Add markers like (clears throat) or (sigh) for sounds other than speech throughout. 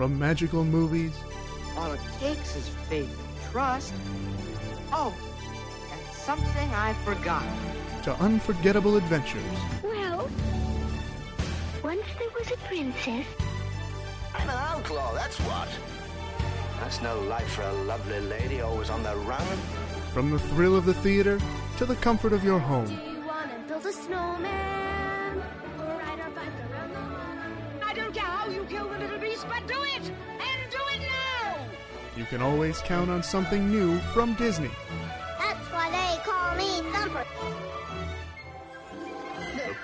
From magical movies All it takes is faith and trust. Oh, and something I forgot. to unforgettable adventures. Well, once there was a princess. I'm an outlaw, oh, that's what. That's no life for a lovely lady always on the run. From the thrill of the theater to the comfort of your Do home. The but do it! And do it now! You can always count on something new from Disney. That's why they call me Thumper.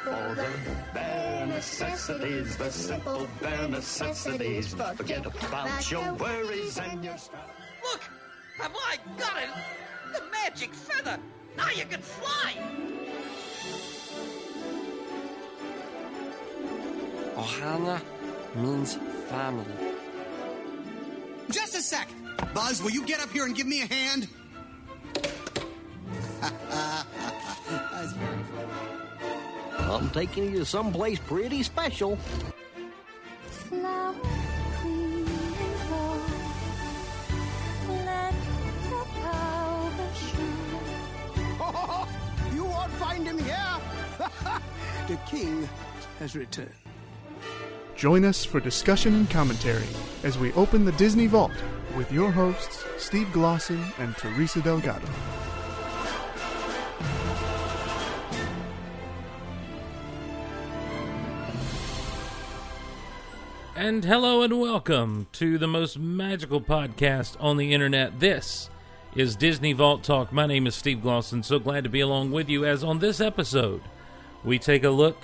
All the bare necessities, the simple bare necessities. Forget about your worries and your strife. Look! Have I got it? The magic feather! Now you can fly! Ohana means family. Just a sec. Buzz, will you get up here and give me a hand? That's very funny. I'm taking you to someplace pretty special. Flower queen and flow. Let the powder shine. (laughs) you won't find him here. (laughs) the king has returned. Join us for discussion and commentary as we open the Disney Vault with your hosts, Steve Glosson and Teresa Delgado. And hello and welcome to the most magical podcast on the internet. This is Disney Vault Talk. My name is Steve Glosson. So glad to be along with you as on this episode we take a look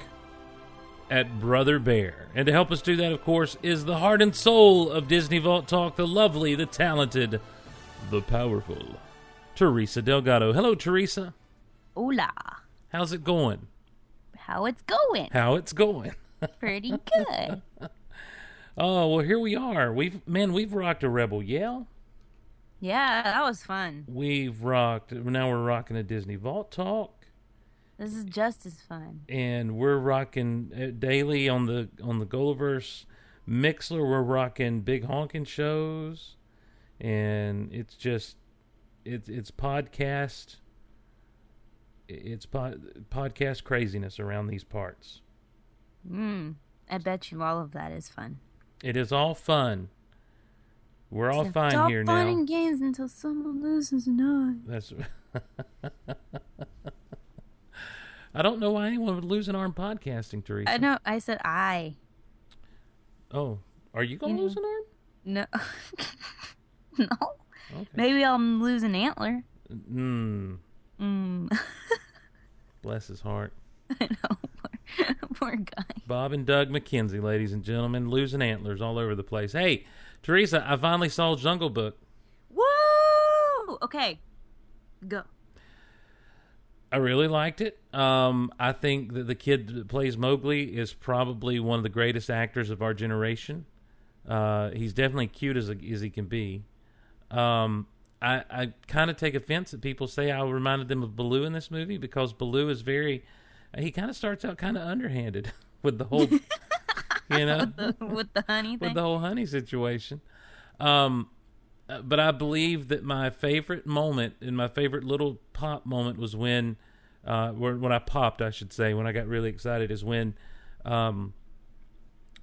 at Brother Bear. And to help us do that, of course, is the heart and soul of Disney Vault Talk, the lovely, the talented, the powerful Teresa Delgado. Hello, Teresa. Hola. How's it going? How it's going? How it's going? (laughs) Pretty good. Oh, well, here we are. We've man, we've rocked a Rebel Yell. yeah, that was fun. We've rocked. Now we're rocking a Disney Vault Talk, This is just as fun. and we're rocking uh, daily on the on the Gulliverse Mixler. We're rocking big honking shows, and it's just it's it's podcast. It's pod, podcast craziness around these parts. Mm. I bet you all of that is fun. It is all fun. We're all fine all here fun now. and games until someone loses an eye. That's. (laughs) (laughs) I don't know why anyone would lose an arm podcasting, Teresa. I know. I said I. Oh, are you gonna You lose know. an arm? No. (laughs) no. Okay. Maybe I'll lose an antler. Mm, Mm. (laughs) bless his heart. I know. (laughs) Poor, poor guy. Bob and Doug McKenzie, ladies and gentlemen, losing antlers all over the place. Hey, Teresa, I finally saw Jungle Book. Woo! Okay. Go. I really liked it. Um, I think that the kid that plays Mowgli is probably one of the greatest actors of our generation. Uh, he's definitely cute as as he can be. Um, I, I kind of take offense that people say I reminded them of Baloo in this movie because Baloo is very. He kind of starts out kind of underhanded (laughs) with the whole, (laughs) you know, with the honey with the whole honey situation. Um, but I believe that my favorite moment and my favorite little pop moment was when, uh, when I popped, I should say, when I got really excited, is when, um,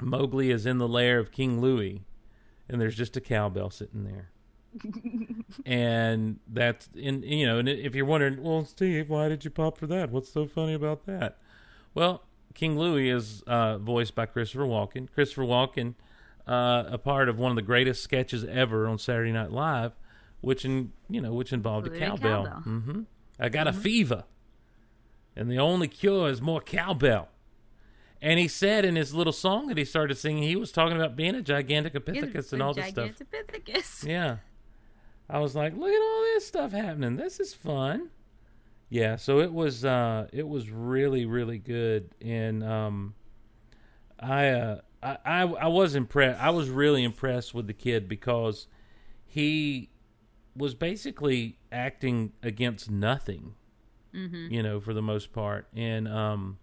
Mowgli is in the lair of King Louie, and there's just a cowbell sitting there. (laughs) and that's in you know, and if you're wondering, well, Steve, why did you pop for that? What's so funny about that? Well, King Louie is uh, voiced by Christopher Walken. Christopher Walken, uh, a part of one of the greatest sketches ever on Saturday Night Live, which in you know, which involved a cowbell. cowbell. hmm I got a fever, and the only cure is more cowbell. And he said in his little song that he started singing, he was talking about being a Gigantopithecus It's and all this stuff. (laughs) Yeah. I was like, look at all this stuff happening. This is fun. Yeah, so it was uh it was really, really good. And um I uh I, I I was impressed I was really impressed with the kid because he was basically acting against nothing. Mhm. You know, for the most part. And um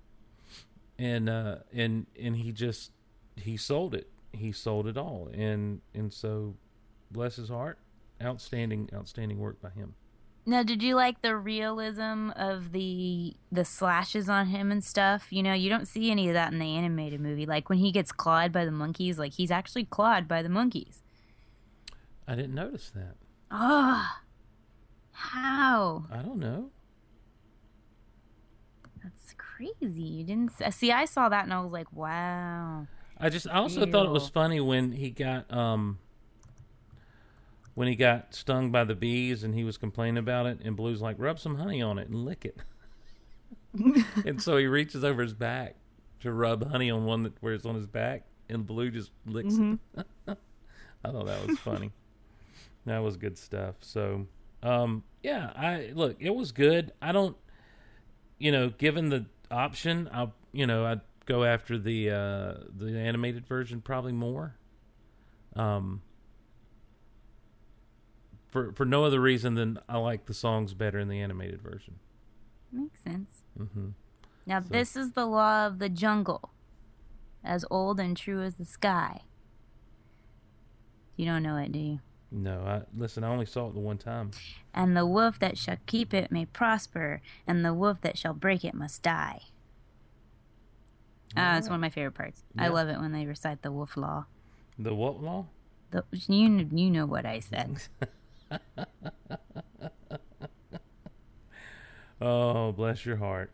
and uh and and he just he sold it. he sold it all, and and so bless his heart, outstanding outstanding work by him. Now, did you like the realism of the the slashes on him and stuff? You know, you don't see any of that in the animated movie. Like when he gets clawed by the monkeys, like he's actually clawed by the monkeys. I didn't notice that. Ah, how? I don't know. That's crazy. You didn't see. I saw that and I was like, wow. I just I also thought it was funny when he got um when he got stung by the bees and he was complaining about it and Baloo's like rub some honey on it and lick it. (laughs) and so he reaches over his back to rub honey on one that where it's on his back and Blue just licks it. (laughs) I thought that was funny. that was good stuff. So um yeah, I look, it was good. I don't you know, given the option, I'll you know, I'd go after the uh the animated version probably more. Um for for no other reason than I like the songs better in the animated version. Makes sense. Mhm. Now, So- this is the law of the jungle, as old and true as the sky. You don't know it, do you? No, I listen, I only saw it the one time. And the wolf that shall keep it may prosper, and the wolf that shall break it must die. Ah, it's one of my favorite parts. I love it when they recite the wolf law. The what law? The, you you know what I said. (laughs) (laughs) Oh, bless your heart.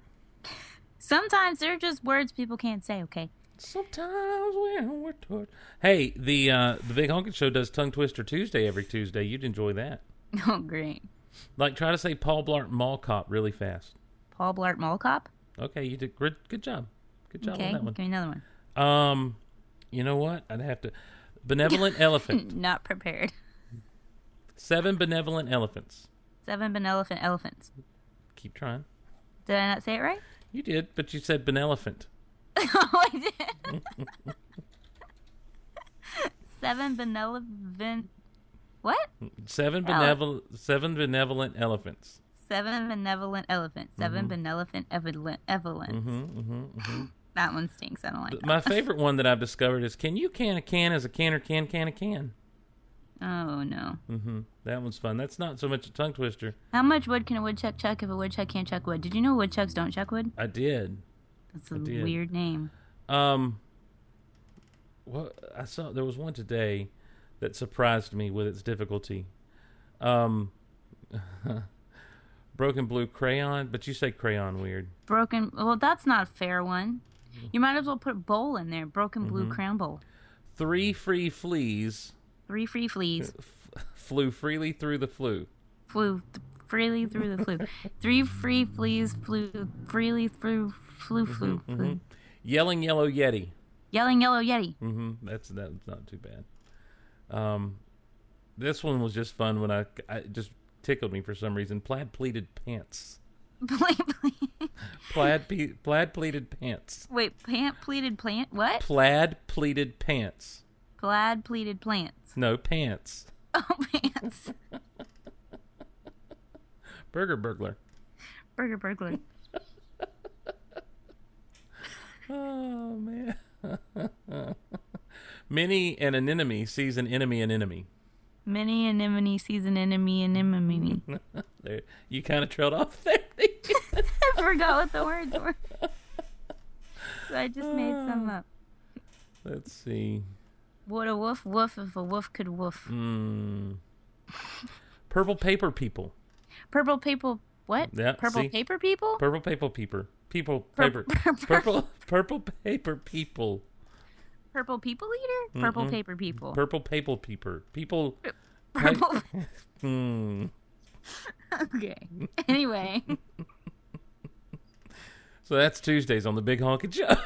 Sometimes they're just words people can't say. Okay. Sometimes when we're taught. Hey, the uh, the Big Honkin' Show does Tongue Twister Tuesday every Tuesday. You'd enjoy that. (laughs) Oh, great. Like, try to say Paul Blart Mall Cop really fast. Paul Blart Mall Cop. Okay, you did good. Good job. Good job Okay, on that one. give me another one. Um, you know what? I'd have to. Benevolent elephant. (laughs) Not prepared. Seven benevolent elephants. Seven benevolent elephants. Keep trying. Did I not say it right? You did, but you said benevolent. (laughs) oh, I did. (laughs) Seven benevolent. What? Seven Ele- benevolent. Seven benevolent elephants. Seven benevolent elephants. 7 Mhm. benevolent evolent. evolents. Mm-hmm, mm-hmm, mm-hmm. That one stinks. I don't like that. My (laughs) favorite one that I've discovered is can you can a can as a can or can can a can? Oh no. Mm-hmm. That one's fun. That's not so much a tongue twister. How much wood can a woodchuck chuck if a woodchuck can't chuck wood? Did you know woodchucks don't chuck wood? I did. That's a did. weird name. Um, well, I saw there was one today that surprised me with its difficulty. Um, (laughs) broken blue crayon, but you say crayon weird. Broken. Well, that's not a fair one. You might as well put bowl in there. Broken blue Mhm. crown bowl. Three free fleas Three free fleas (laughs) flew freely through the flu. flew th- freely through the flu. Three free fleas flew freely through flu flu flu. Mhm. Yelling yellow yeti. Yelling yellow yeti. Mm-hmm. That's that's not too bad. Um, this one was just fun when I, I just tickled me for some reason. Plaid pleated pants. (laughs) (laughs) Plaid pe- plaid pleated pants. Wait, pant pleated plant? What? Plaid pleated pants. Plaid pleated plants. No pants. (laughs) Oh, pants. Burger burglar. Burger burglar. (laughs) Oh man. (laughs) Many an anemone sees an enemy an enemy. Many anemone sees an enemy anemone. there, you kind of trailed off there. I forgot what the words were. So I just made some up. Let's see. Would a wolf woof if a wolf could woof? Mm. (laughs) Purple paper people. Purple paper. What? Yeah, Purple see? paper people? Purple paper people. People Pur- (laughs) paper. purple purple paper people. Purple people eater? Purple Mm-mm. paper people. Purple paper people. People. (laughs) Purple. Hmm. okay. Anyway. So that's Tuesdays on the Big Honkin' Show.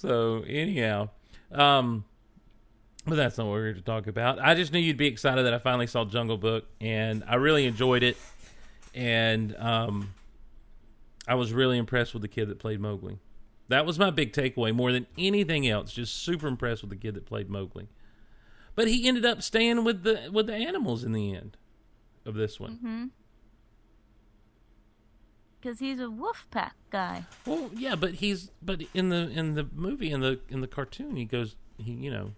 So anyhow, um, but that's not what we're here to talk about. I just knew you'd be excited that I finally saw Jungle Book, and I really enjoyed it. And um, I was really impressed with the kid that played Mowgli. That was my big takeaway more than anything else. Just super impressed with the kid that played Mowgli. But he ended up staying with the with the animals in the end of this one. hmm because he's a wolf pack guy. Well, yeah, but he's but in the in the movie in the in the cartoon he goes he you know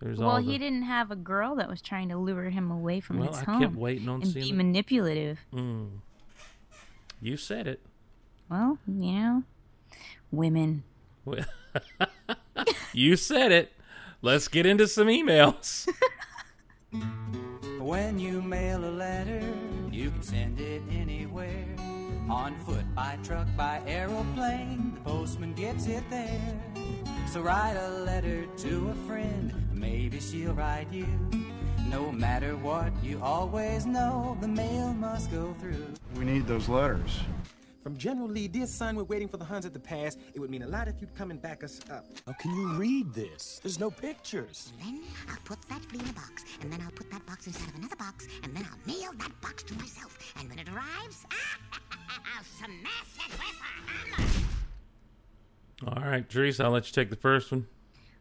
there's well, all he the, didn't have a girl that was trying to lure him away from Well, his I home. kept waiting on and seeing be manipulative. Mm. You said it. Well, you know, women. Well, (laughs) you said it. Let's get into some emails. (laughs) When you mail a letter, you can send it anywhere. On foot, by truck, by aeroplane, the postman gets it there. So write a letter to a friend, maybe she'll write you. No matter what, you always know the mail must go through. We need those letters. From General Lee, dear son, we're waiting for the Huns at the pass. It would mean a lot if you'd come and back us up. How can you read this? There's no pictures. Then I'll put that flea in a box, and then I'll put that box inside of another box, and then I'll mail that box to myself. And when it arrives, I'll smash it with a hammer. all right, Teresa, I'll let you take the first one.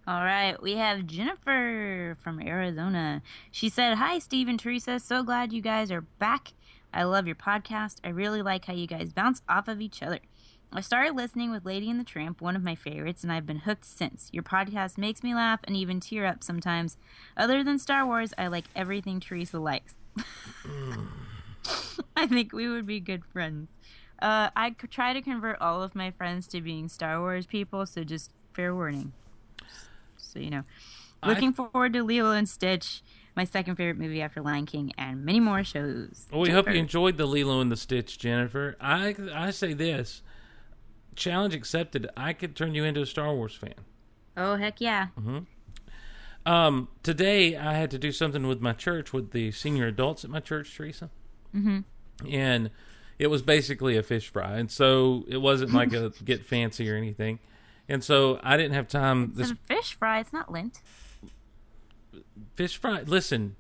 All right, we have Jennifer from Arizona. She said, Hi, Steve and Teresa. So glad you guys are back. I love your podcast. I really like how you guys bounce off of each other. I started listening with Lady and the Tramp, one of my favorites, and I've been hooked since. Your podcast makes me laugh and even tear up sometimes. Other than Star Wars, I like everything Teresa likes. (laughs) Mm. (laughs) I think we would be good friends. Uh, I try to convert all of my friends to being Star Wars people, so just fair warning. So you know. I- Looking forward to Lilo and Stitch, my second favorite movie after Lion King, and many more shows. Well, we hope you enjoyed the Lilo and the Stitch, Jennifer. I I say this, challenge accepted. I could turn you into a Star Wars fan. Oh heck yeah! hmm Um, today I had to do something with my church with the senior adults at my church, Teresa, hmm and it was basically a fish fry, and so it wasn't like a (laughs) get fancy or anything, and so I didn't have time. It's a fish fry. It's not lint. fish fry. Listen,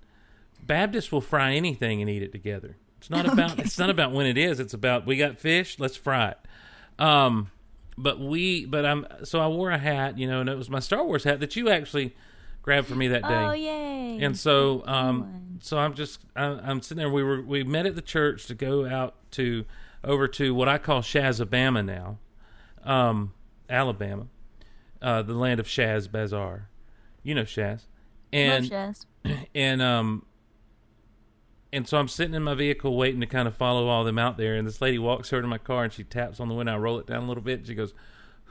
Baptists will fry anything and eat it together. It's not (laughs) about. Okay. It's not about when it is. It's about we got fish. Let's fry it. Um, but we. But I'm. So I wore a hat, you know, and it was my Star Wars hat that you actually grabbed for me that day. Oh yay! And so, um, so I'm just, I'm, I'm sitting there. We were, we met at the church to go out to, over to what I call Shazabama now, um, Alabama, uh, the land of Shaz Bazaar. You know Shaz, and Shaz. (clears throat) and um, and so I'm sitting in my vehicle waiting to kind of follow all them out there. And this lady walks over to my car and she taps on the window. I roll it down a little bit. And she goes,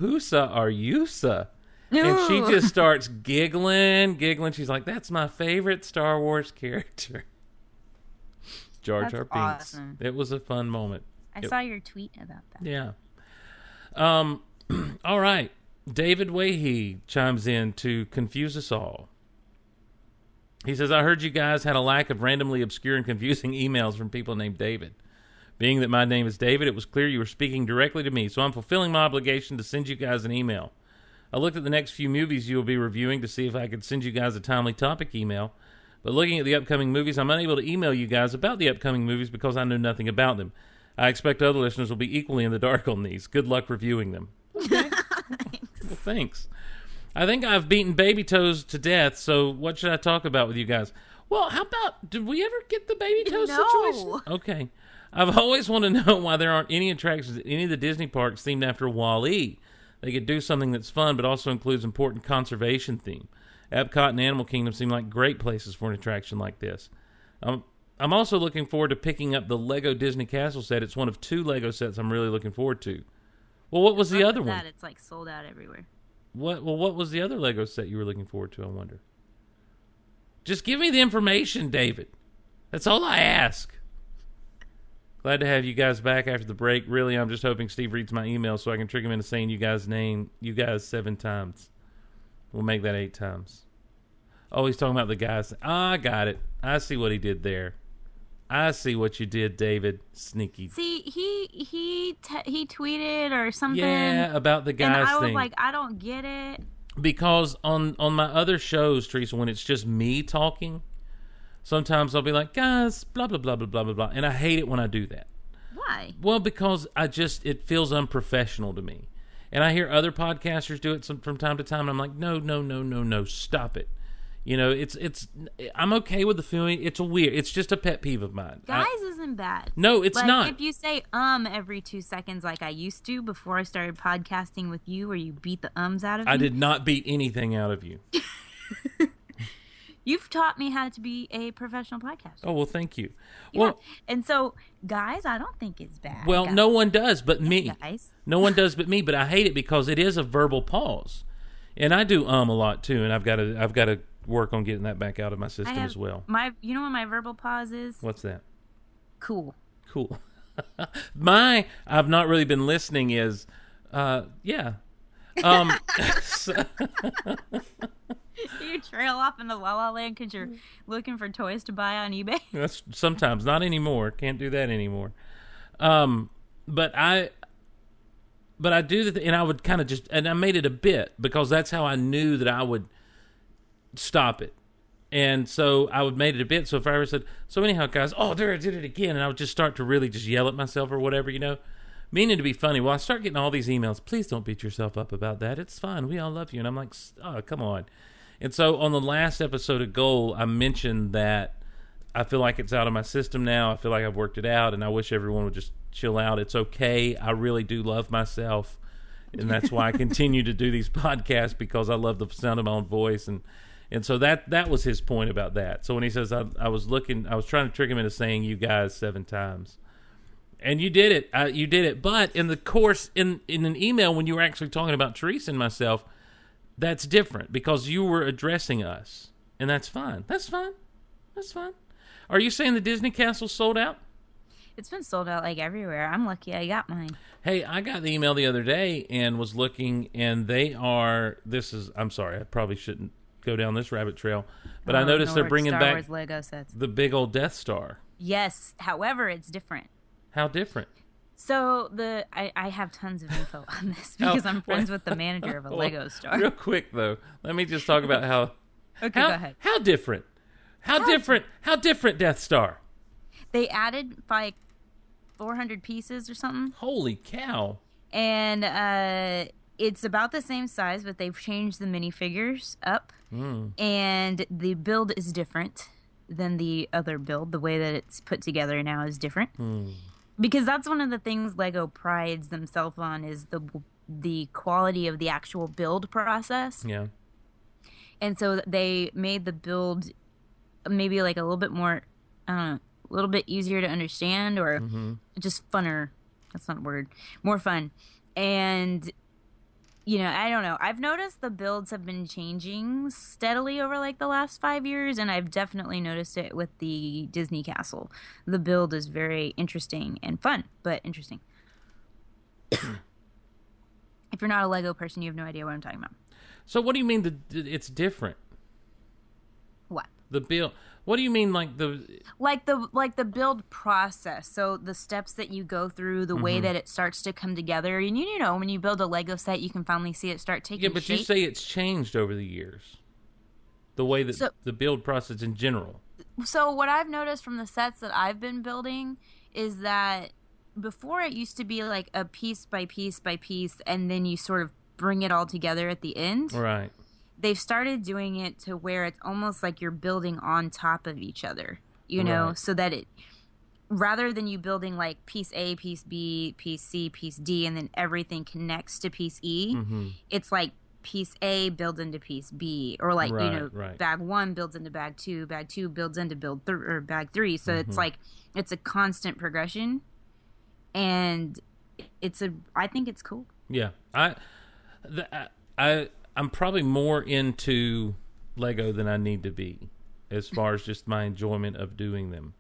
"Whosa are you, sir?" And she just starts giggling, giggling. She's like, "That's my favorite Star Wars character." Jar Jar Binks. awesome. It was a fun moment. I It- saw your tweet about that. yeah. Um. (clears throat) all right. David Wahey chimes in to confuse us all. He says, "I heard you guys had a lack of randomly obscure and confusing (laughs) emails from people named David. Being that my name is David, it was clear you were speaking directly to me, so I'm fulfilling my obligation to send you guys an email. I looked at the next few movies you will be reviewing to see if I could send you guys a timely topic email." But looking at the upcoming movies, I'm unable to email you guys about the upcoming movies because I know nothing about them. I expect other listeners will be equally in the dark on these. Good luck reviewing them. Well, (laughs) thanks. I think I've beaten Baby Toes to death, so what should I talk about with you guys? Well, how about did we ever get the Baby Toes No. situation? Okay. I've always wanted to know why there aren't any attractions at any of the Disney parks themed after Wall-E. They could do something that's fun but also includes important conservation theme. Epcot and Animal Kingdom seem like great places for an attraction like this. Um, I'm also looking forward to picking up the Lego Disney Castle set. It's one of two Lego sets I'm really looking forward to. Well, what was the other at one? That it's like sold out everywhere. What? Well, what was the other Lego set you were looking forward to? I wonder. Just give me the information, David. That's all I ask. Glad to have you guys back after the break. Really, I'm just hoping Steve reads my email so I can trick him into saying you guys' name, you guys seven times. We'll make that eight times. Oh, he's talking about the guys. Ah, I got it. I see what he did there. I see what you did, David. Sneaky. See, he he t- he tweeted or something. Yeah, about the guys. and I was thing. like, I don't get it. because on on my other shows, Teresa, when it's just me talking, sometimes I'll be like, guys, blah blah blah blah blah blah blah, and I hate it when I do that. Why? Well, because I just it feels unprofessional to me, and I hear other podcasters do it some, from time to time, and I'm like, no, no, no, no, no, stop it. You know, it's it's. I'm okay with the feeling. It's a weird. It's just a pet peeve of mine. I- Guys isn't bad. No, it's Like, not. If you say um every two seconds like I used to before I started podcasting with you, where you beat the ums out of me, I did not beat anything out of you. (laughs) You've taught me how to be a professional podcaster. Oh well, thank you. Yeah. Well, and so, guys, I don't think it's bad. well, guys. no one does but me. guys. No one does (laughs) but me. But I hate it because it is a verbal pause, and I do um a lot too. And I've got to I've got to work on getting that back out of my system have as well. My, you know what my verbal pause is? What's that? Cool. Cool. (laughs) my I've not really been listening is uh yeah. Um (laughs) so- (laughs) you trail off into La La Land because you're looking for toys to buy on eBay. (laughs) That's sometimes not anymore. Can't do that anymore. Um, but I, but I do the, and I would kind of just, and I made it a bit because that's how I knew that I would stop it. And so I would made it a bit. So if I ever said, so anyhow, guys, oh, there I did it again, and I would just start to really just yell at myself or whatever, you know, meaning to be funny. Well, I start getting all these emails. Please don't beat yourself up about that. It's fine. We all love you. And I'm like, oh, come on. And so on the last episode of Goal, I mentioned that I feel like it's out of my system now. I feel like I've worked it out, and I wish everyone would just chill out. It's okay. I really do love myself, and that's why I (laughs) continue to do these podcasts because I love the sound of my own voice and. And so that that was his point about that. So when he says I, I was looking, I was trying to trick him into saying you guys seven times, and you did it. Uh, you did it. But in the course, in in an email when you were actually talking about Teresa and myself, that's different because you were addressing us, and that's fine. That's fine. That's fine. Are you saying the Disney Castle sold out? It's been sold out like everywhere. I'm lucky I got mine. Hey, I got the email the other day and was looking, and they are. This is. I'm sorry. I probably shouldn't go down this rabbit trail, but I Oh, noticed no, they're bringing Star back Wars Lego sets. the big old Death Star. Yes. However, it's different. How different? So the I, I have tons of info on this How- because I'm friends with the (laughs) manager of a Well, Lego store. Real quick though, let me just talk about how. (laughs) Okay, how, go ahead. How different? How, different? How different Death Star? They added like 400 pieces or something, Holy cow! and uh, it's about the same size, but they've changed the minifigures up, Mm. and the build is different than the other build. The way that it's put together now is different. Hmm. Because that's one of the things Lego prides themselves on is the the quality of the actual build process. Yeah. And so they made the build maybe like a little bit more I don't know, a little bit easier to understand or Mhm. just funner. That's not a word. More fun. And you know, I don't know. I've noticed the builds have been changing steadily over like the last five years, and I've definitely noticed it with the Disney Castle. The build is very interesting and fun, but interesting. (coughs) if you're not a Lego person, you have no idea what I'm talking about. So what do you mean that it's different? What? The build. What do you mean like the? Like the like the build process. So the steps that you go through, the way Mhm. that it starts to come together. And you, you know, when you build a Lego set, you can finally see it start taking Yeah, but shape. you say it's changed over the years. The way that So- the build process in general. so what I've noticed from the sets that I've been building is that before it used to be like a piece by piece by piece and then you sort of bring it all together at the end. Right. They've started doing it to where it's almost like you're building on top of each other, you know, Right. so that it rather than you building like piece A, piece B, piece C, piece D and then everything connects to piece E, Mhm. it's like piece A builds into piece B, or like you know, right. bag one builds into bag two, bag two builds into build th- or bag three. So Mhm. it's like it's a constant progression, and it's a. I think it's cool. Yeah, I, the, I, I, I'm probably more into Lego than I need to be, as far as just my enjoyment of doing them.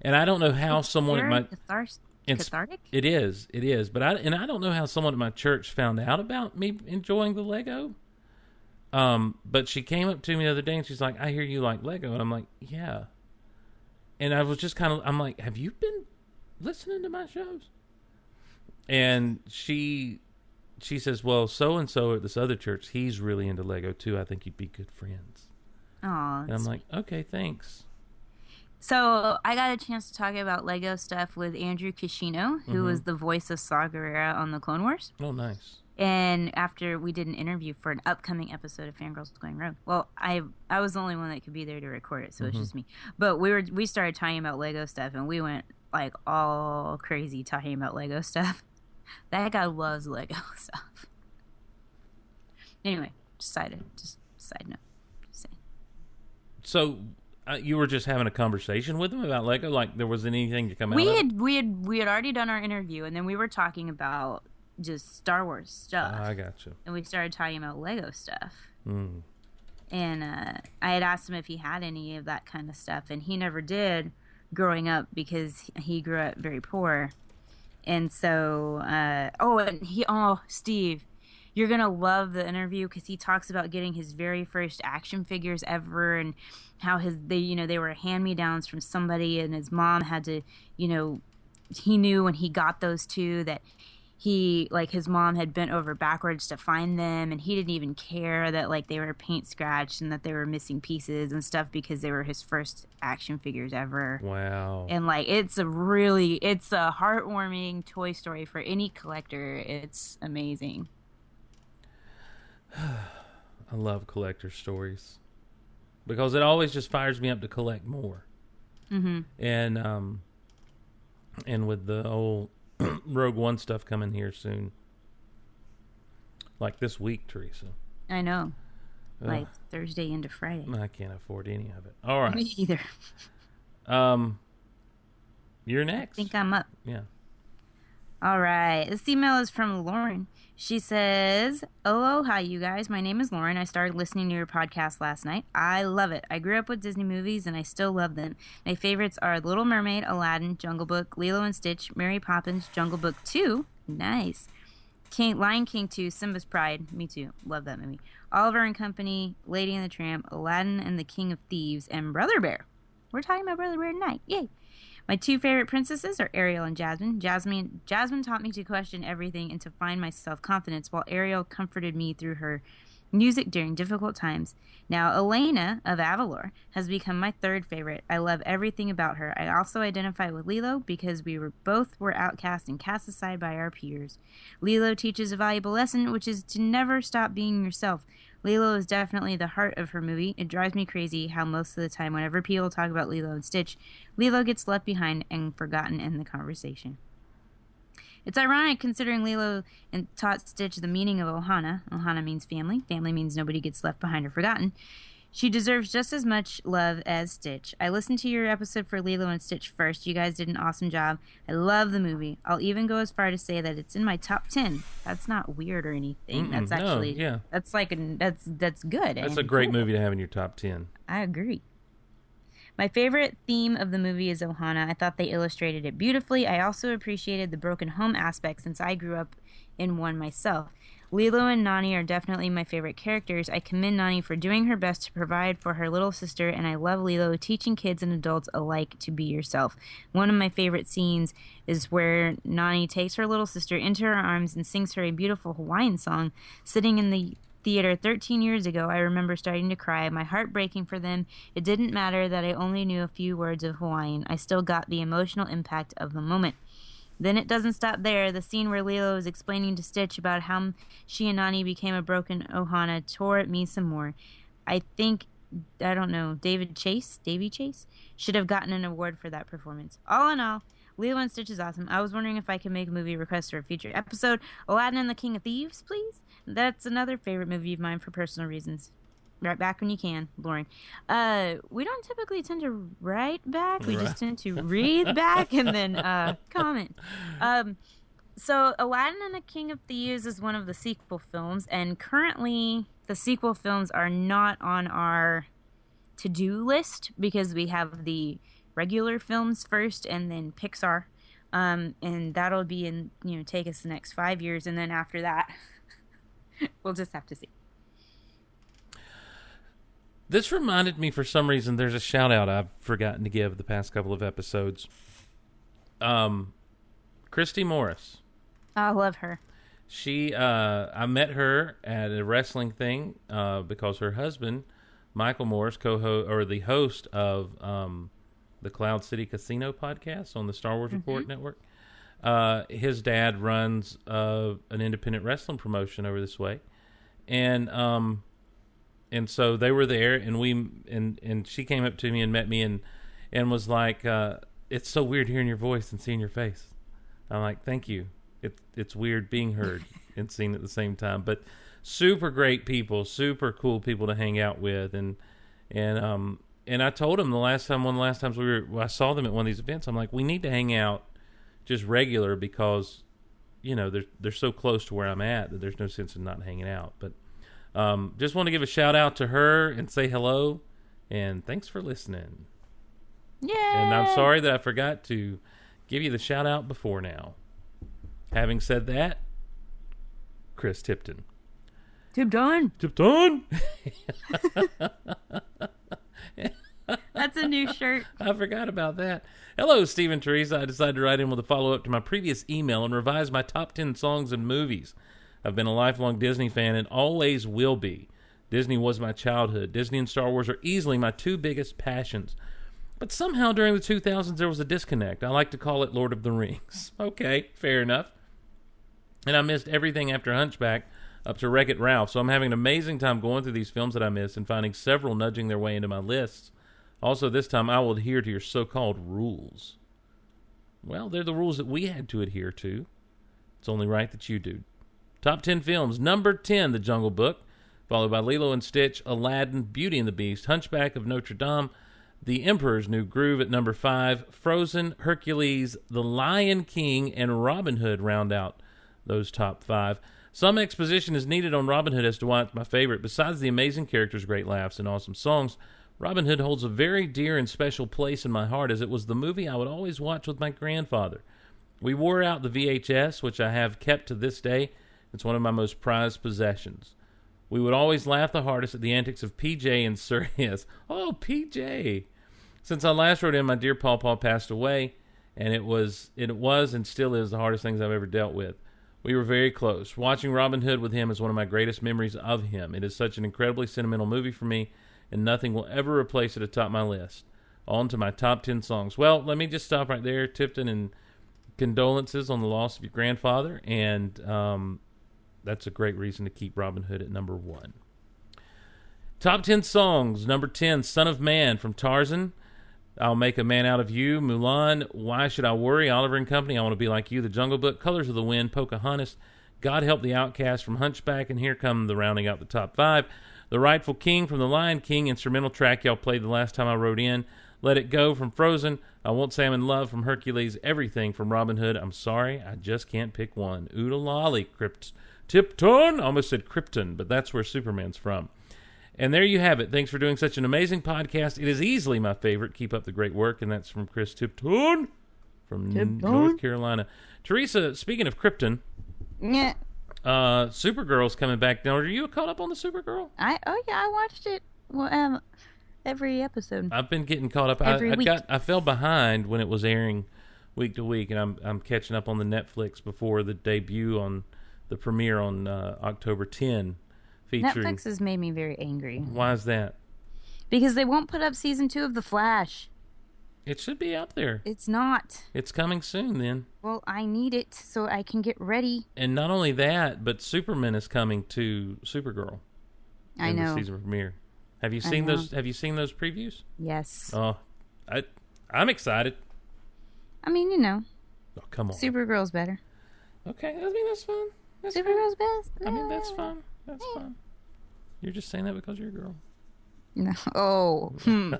And I don't know how someone at my it's- cathartic. It is, it is. But I and I don't know how someone at my church found out about me enjoying the Lego. Um, but she came up to me the other day and she's like, "I hear you like Lego," and I'm like, "Yeah." And I was just kind of, I'm like, "Have you been listening to my shows?" And she, she says, "Well, so and so at this other church, he's really into Lego too. I think you'd be good friends." Aw, And I'm like, "Okay, thanks." So I got a chance to talk about Lego stuff with Andrew Kishino, who Mhm. was the voice of Saw Gerrera on the Clone Wars. Oh, nice. And after we did an interview for an upcoming episode of Fangirls Going Rogue, well, I I was the only one that could be there to record it, so it's Mhm. just me. But we were we started talking about Lego stuff, and we went like all crazy talking about Lego stuff. That guy loves Lego (laughs) stuff. Anyway, just side just side note. Just. So uh, you were just having a conversation with him about Lego. Like there was anything to come out. We of had we had we had already done our interview, and then we were talking about just Star Wars stuff, I got you. and we started talking about Lego stuff. Mm. and uh, I had asked him if he had any of that kind of stuff, and he never did growing up because he grew up very poor. And so, uh, oh, and he, oh, Steve, you're gonna love the interview because he talks about getting his very first action figures ever, and how his they, you know, they were hand me downs from somebody, and his mom had to, you know, he knew when he got those two that he like his mom had bent over backwards to find them and he didn't even care that like they were paint scratched and that they were missing pieces and stuff because they were his first action figures ever Wow. and like it's a really it's a heartwarming toy story for any collector it's amazing (sighs) I love collector stories because it always just fires me up to collect more. Mhm. And um, and with the old (clears throat) Rogue One stuff coming here soon, like this week, Teresa. i know Ugh. like thursday into friday I can't afford any of it. All right. me either Um, you're next. i think i'm up Yeah. All right. This email is from Lauren. She says, "Hello, hi, you guys. My name is Lauren. I started listening to your podcast last night. I love it. I grew up with Disney movies and I still love them. My favorites are Little Mermaid, Aladdin, Jungle Book, Lilo and Stitch, Mary Poppins, Jungle Book 2. Nice. King, Lion King 2, Simba's Pride. Me too. Love that movie. Oliver and Company, Lady and the Tramp, Aladdin and the King of Thieves, and Brother Bear. We're talking about Brother Bear tonight. Yay. My two favorite princesses are Ariel and Jasmine. Jasmine Jasmine taught me to question everything and to find my self-confidence, while Ariel comforted me through her music during difficult times. Now, Elena of Avalor has become my third favorite. I love everything about her. I also identify with Lilo because we were both were outcast and cast aside by our peers. Lilo teaches a valuable lesson, which is to never stop being yourself. Lilo is definitely the heart of her movie. It drives me crazy how most of the time, whenever people talk about Lilo and Stitch, Lilo gets left behind and forgotten in the conversation. It's ironic considering Lilo taught Stitch the meaning of Ohana. Ohana means family. Family means nobody gets left behind or forgotten. She deserves just as much love as Stitch. I listened to your episode for Lilo and Stitch first. You guys did an awesome job. I love the movie. I'll even go as far to say that it's in my top 10. That's not weird or anything. Mm-mm, that's no, actually yeah. That's like an, that's that's good. That's a great cool. movie to have in your top ten. I agree. My favorite theme of the movie is Ohana. I thought they illustrated it beautifully. I also appreciated the broken home aspect since I grew up in one myself. Lilo and Nani are definitely my favorite characters. I commend Nani for doing her best to provide for her little sister, and I love Lilo teaching kids and adults alike to be yourself. One of my favorite scenes is where Nani takes her little sister into her arms and sings her a beautiful Hawaiian song. Sitting in the theater 13 years ago, I remember starting to cry, my heart breaking for them. It didn't matter that I only knew a few words of Hawaiian, I still got the emotional impact of the moment. Then it doesn't stop there. The scene where Lilo is explaining to Stitch about how she and Nani became a broken Ohana tore at me some more. I think, I don't know, David Chase, Daveigh Chase, should have gotten an award for that performance. All in all, Lilo and Stitch is awesome. I was wondering if I could make a movie request for a future episode. Aladdin and the King of Thieves, please. That's another favorite movie of mine for personal reasons. Right back when you can, Lauren. Uh, we don't typically tend to write back. We just tend to read back and then uh, (laughs) comment. Um, so Aladdin and the King of Thieves is one of the sequel films, and currently the sequel films are not on our to-do list because we have the regular films first and then Pixar. Um, and that'll be in you know take us the next five years, and then after that, (laughs) we'll just have to see. This reminded me, for some reason, there's a shout out I've forgotten to give the past couple of episodes. Um, Christy Morris. I love her. She, uh, I met her at a wrestling thing uh, because her husband, Michael Morris, co-host or the host of um, the Cloud City Casino podcast on the Star Wars Report Mhm. Network, uh, his dad runs uh, an independent wrestling promotion over this way, and um, and so they were there, and we and and she came up to me and met me and and was like, uh, "It's so weird hearing your voice and seeing your face." I'm like, "Thank you." It's it's weird being heard (laughs) and seen at the same time, but super great people, super cool people to hang out with, and and um and I told them the last time, one of the last times we were, I saw them at one of these events. I'm like, we need to hang out just regular because you know they're they're so close to where I'm at that there's no sense in not hanging out. But um, just want to give a shout out to her and say hello and thanks for listening. Yeah. And I'm sorry that I forgot to give you the shout out before now. Having said that, Chris Tipton. Tipton. Tipton. (laughs) That's a new shirt. I forgot about that. Hello, Stephen Teresa. I decided to write in with a follow up to my previous email and revise my top 10 songs and movies. I've been a lifelong Disney fan and always will be. Disney was my childhood. Disney and Star Wars are easily my two biggest passions. But somehow during the 2000s there was a disconnect. I like to call it Lord of the Rings. (laughs) Okay, fair enough. And I missed everything after Hunchback up to Wreck It Ralph. So I'm having an amazing time going through these films that I missed and finding several nudging their way into my lists. Also, this time I will adhere to your so called rules. Well, they're the rules that we had to adhere to. It's only right that you do. Top 10 films. Number 10, The Jungle Book, followed by Lilo and Stitch, Aladdin, Beauty and the Beast, Hunchback of Notre Dame, The Emperor's New Groove at number 5, Frozen, Hercules, The Lion King, and Robin Hood round out those top 5. Some exposition is needed on Robin Hood as to why it's my favorite. Besides the amazing characters, great laughs, and awesome songs, Robin Hood holds a very dear and special place in my heart as it was the movie I would always watch with my grandfather. We wore out the VHS, which I have kept to this day. It's one of my most prized possessions. We would always laugh the hardest at the antics of PJ and Sir. (laughs) Oh, PJ! Since I last wrote in, my dear Paw Paw passed away, and it was it was and still is the hardest things I've ever dealt with. We were very close. Watching Robin Hood with him is one of my greatest memories of him. It is such an incredibly sentimental movie for me, and nothing will ever replace it atop my list. On to my top 10 songs. Well, let me just stop right there, Tipton, and condolences on the loss of your grandfather. And um, that's a great reason to keep Robin Hood at number one. Top 10 songs. Number 10, Son of Man from Tarzan. I'll Make a Man Out of You, Mulan, Why Should I Worry, Oliver and Company, I Want to Be Like You, The Jungle Book, Colors of the Wind, Pocahontas, God Help the Outcast from Hunchback, and here come the rounding out the top five. The Rightful King from The Lion King, instrumental track y'all played the last time I wrote in. Let It Go from Frozen, I Won't Say I'm in Love from Hercules, Everything from Robin Hood. I'm sorry, I just can't pick one. Oo-De-Lally, Crypt. Tipton, I almost said Krypton, but that's where Superman's from. And there you have it. Thanks for doing such an amazing podcast. It is easily my favorite. Keep up the great work. And that's from Chris Tipton from Tipton. North Carolina. Teresa, speaking of Krypton, Yeah. uh, Supergirl's coming back. Now, are you caught up on the Supergirl? I oh yeah, I watched it. Well, um, every episode. I've been getting caught up. I, Every I week. got I fell behind when it was airing week to week, and I'm I'm catching up on the Netflix before the debut on the premiere on uh, October 10, featuring. Netflix has made me very angry Why is that? because they won't put up season two of The Flash. It should be out there. It's not. It's coming soon then. Well, I need it so I can get ready. And not only that, but Superman is coming to Supergirl. I in know. The season premiere. Have you seen those? Have you seen those previews? Yes. Oh, I, I'm excited. I mean, you know, Oh, come on. Supergirl's better. Okay, I mean that's fine. Supergirl's best. I mean that's fine. That's fine. You're just saying that because you're a girl. No. Oh. Hmm.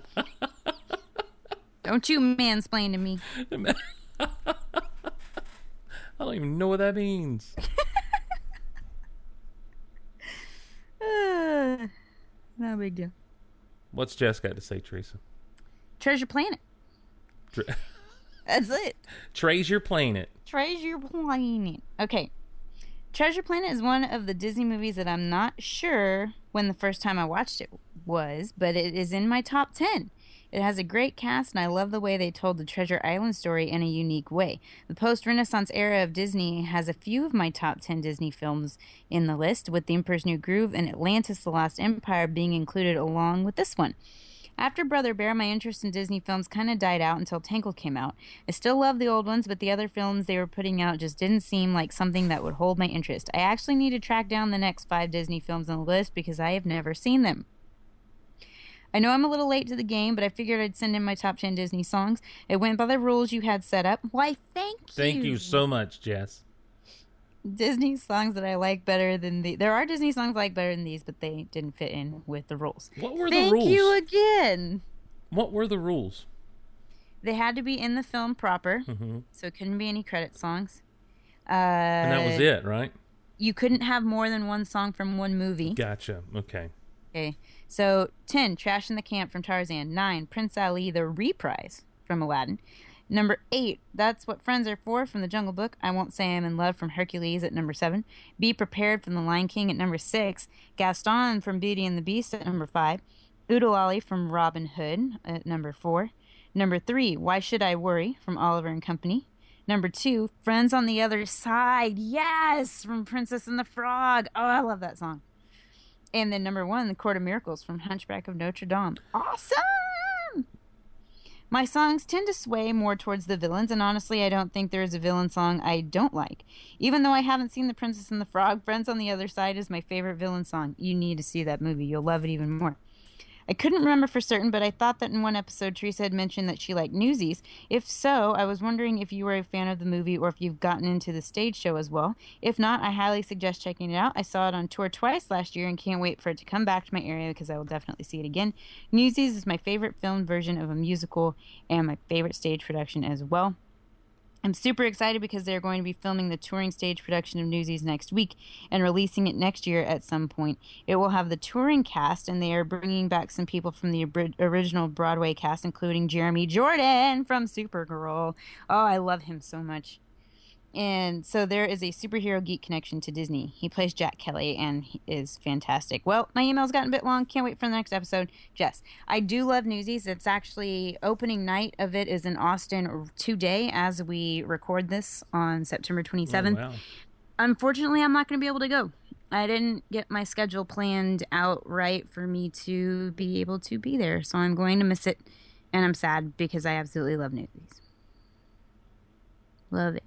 Don't you mansplain to me. (laughs) I don't even know what that means. Uh, (laughs) (sighs) no big deal. What's Jess got to say, Teresa? Treasure Planet. Tre- (laughs) That's it. Treasure Planet. Treasure Planet. Okay. Treasure Planet is one of the Disney movies that I'm not sure when the first time I watched it was, but it is in my top 10. It has a great cast, and I love the way they told the Treasure Island story in a unique way. The post Renaissance era of Disney has a few of my top 10 Disney films in the list, with The Emperor's New Groove and Atlantis The Lost Empire being included along with this one. After Brother Bear, my interest in Disney films kind of died out until Tangled came out. I still love the old ones, but the other films they were putting out just didn't seem like something that would hold my interest. I actually need to track down the next five Disney films on the list because I have never seen them. I know I'm a little late to the game, but I figured I'd send in my top 10 Disney songs. It went by the rules you had set up. Why, thank you. Thank you so much, Jess. Disney songs that I like better than the. There are Disney songs I like better than these, but they didn't fit in with the rules. What were Thank the rules? Thank you again. What were the rules? They had to be in the film proper, hmm so it couldn't be any credit songs. Uh, And that was it, right? You couldn't have more than one song from one movie. Gotcha. Okay. Okay. So 10, Trashin' the Camp from Tarzan. 9, Prince Ali, the reprise from Aladdin. Number 8, That's What Friends Are For from The Jungle Book. I Won't Say I'm in Love from Hercules at number 7. Be Prepared from The Lion King at number 6. Gaston from Beauty and the Beast at number 5. Oo-De-Lally from Robin Hood at number 4. Number 3, Why Should I Worry from Oliver and Company. Number 2, Friends on the Other Side. Yes! From Princess and the Frog. Oh, I love that song. And then number one, The Court of Miracles from Hunchback of Notre Dame. Awesome! My songs tend to sway more towards the villains, and honestly, I don't think there is a villain song I don't like. Even though I haven't seen The Princess and the Frog, Friends on the Other Side is my favorite villain song. You need to see that movie, you'll love it even more. I couldn't remember for certain, but I thought that in one episode Teresa had mentioned that she liked Newsies. If so, I was wondering if you were a fan of the movie or if you've gotten into the stage show as well. If not, I highly suggest checking it out. I saw it on tour twice last year and can't wait for it to come back to my area because I will definitely see it again. Newsies is my favorite film version of a musical and my favorite stage production as well. I'm super excited because they're going to be filming the touring stage production of Newsies next week and releasing it next year at some point. It will have the touring cast, and they are bringing back some people from the original Broadway cast, including Jeremy Jordan from Supergirl. Oh, I love him so much. And so there is a superhero geek connection to Disney. He plays Jack Kelly and he is fantastic. Well, my email's gotten a bit long. Can't wait for the next episode. Jess, I do love Newsies. It's actually opening night of it is in Austin today as we record this on September 27th. Oh, wow. Unfortunately, I'm not going to be able to go. I didn't get my schedule planned out right for me to be able to be there. So I'm going to miss it. And I'm sad because I absolutely love Newsies. Love it.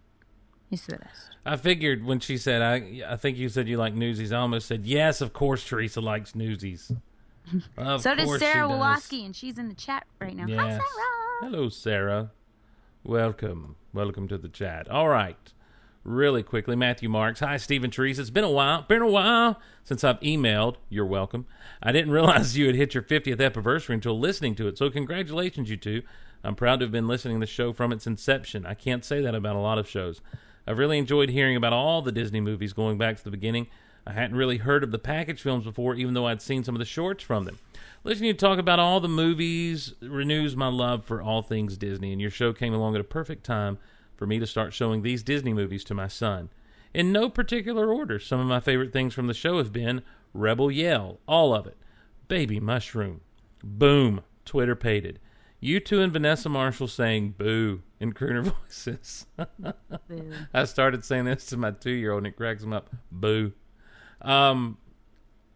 It's the best. I figured when she said, I I think you said you like Newsies. I almost said, yes, of course Teresa likes Newsies. (laughs) Of so does Sarah. Woloski, and she's in the chat right now. Hi, Yes. Sarah. Hello, Sarah. Welcome. Welcome to the chat. All right. Really quickly, Matthew Marks. Hi, Stephen Teresa. It's been a while. Been a while since I've emailed. You're welcome. I didn't (laughs) realize you had hit your 50th anniversary until listening to it. So, congratulations, you two. I'm proud to have been listening to the show from its inception. I can't say that about a lot of shows. I've really enjoyed hearing about all the Disney movies going back to the beginning. I hadn't really heard of the package films before, even though I'd seen some of the shorts from them. Listening to talk about all the movies renews my love for all things Disney, and your show came along at a perfect time for me to start showing these Disney movies to my son. In no particular order, some of my favorite things from the show have been Rebel Yell, all of it, Baby Mushroom, Boom, Twitter pated, you two and Vanessa Marshall saying boo in crooner (laughs) voices. Boo. I started saying this to my two year old and it cracks him up. Boo. Um,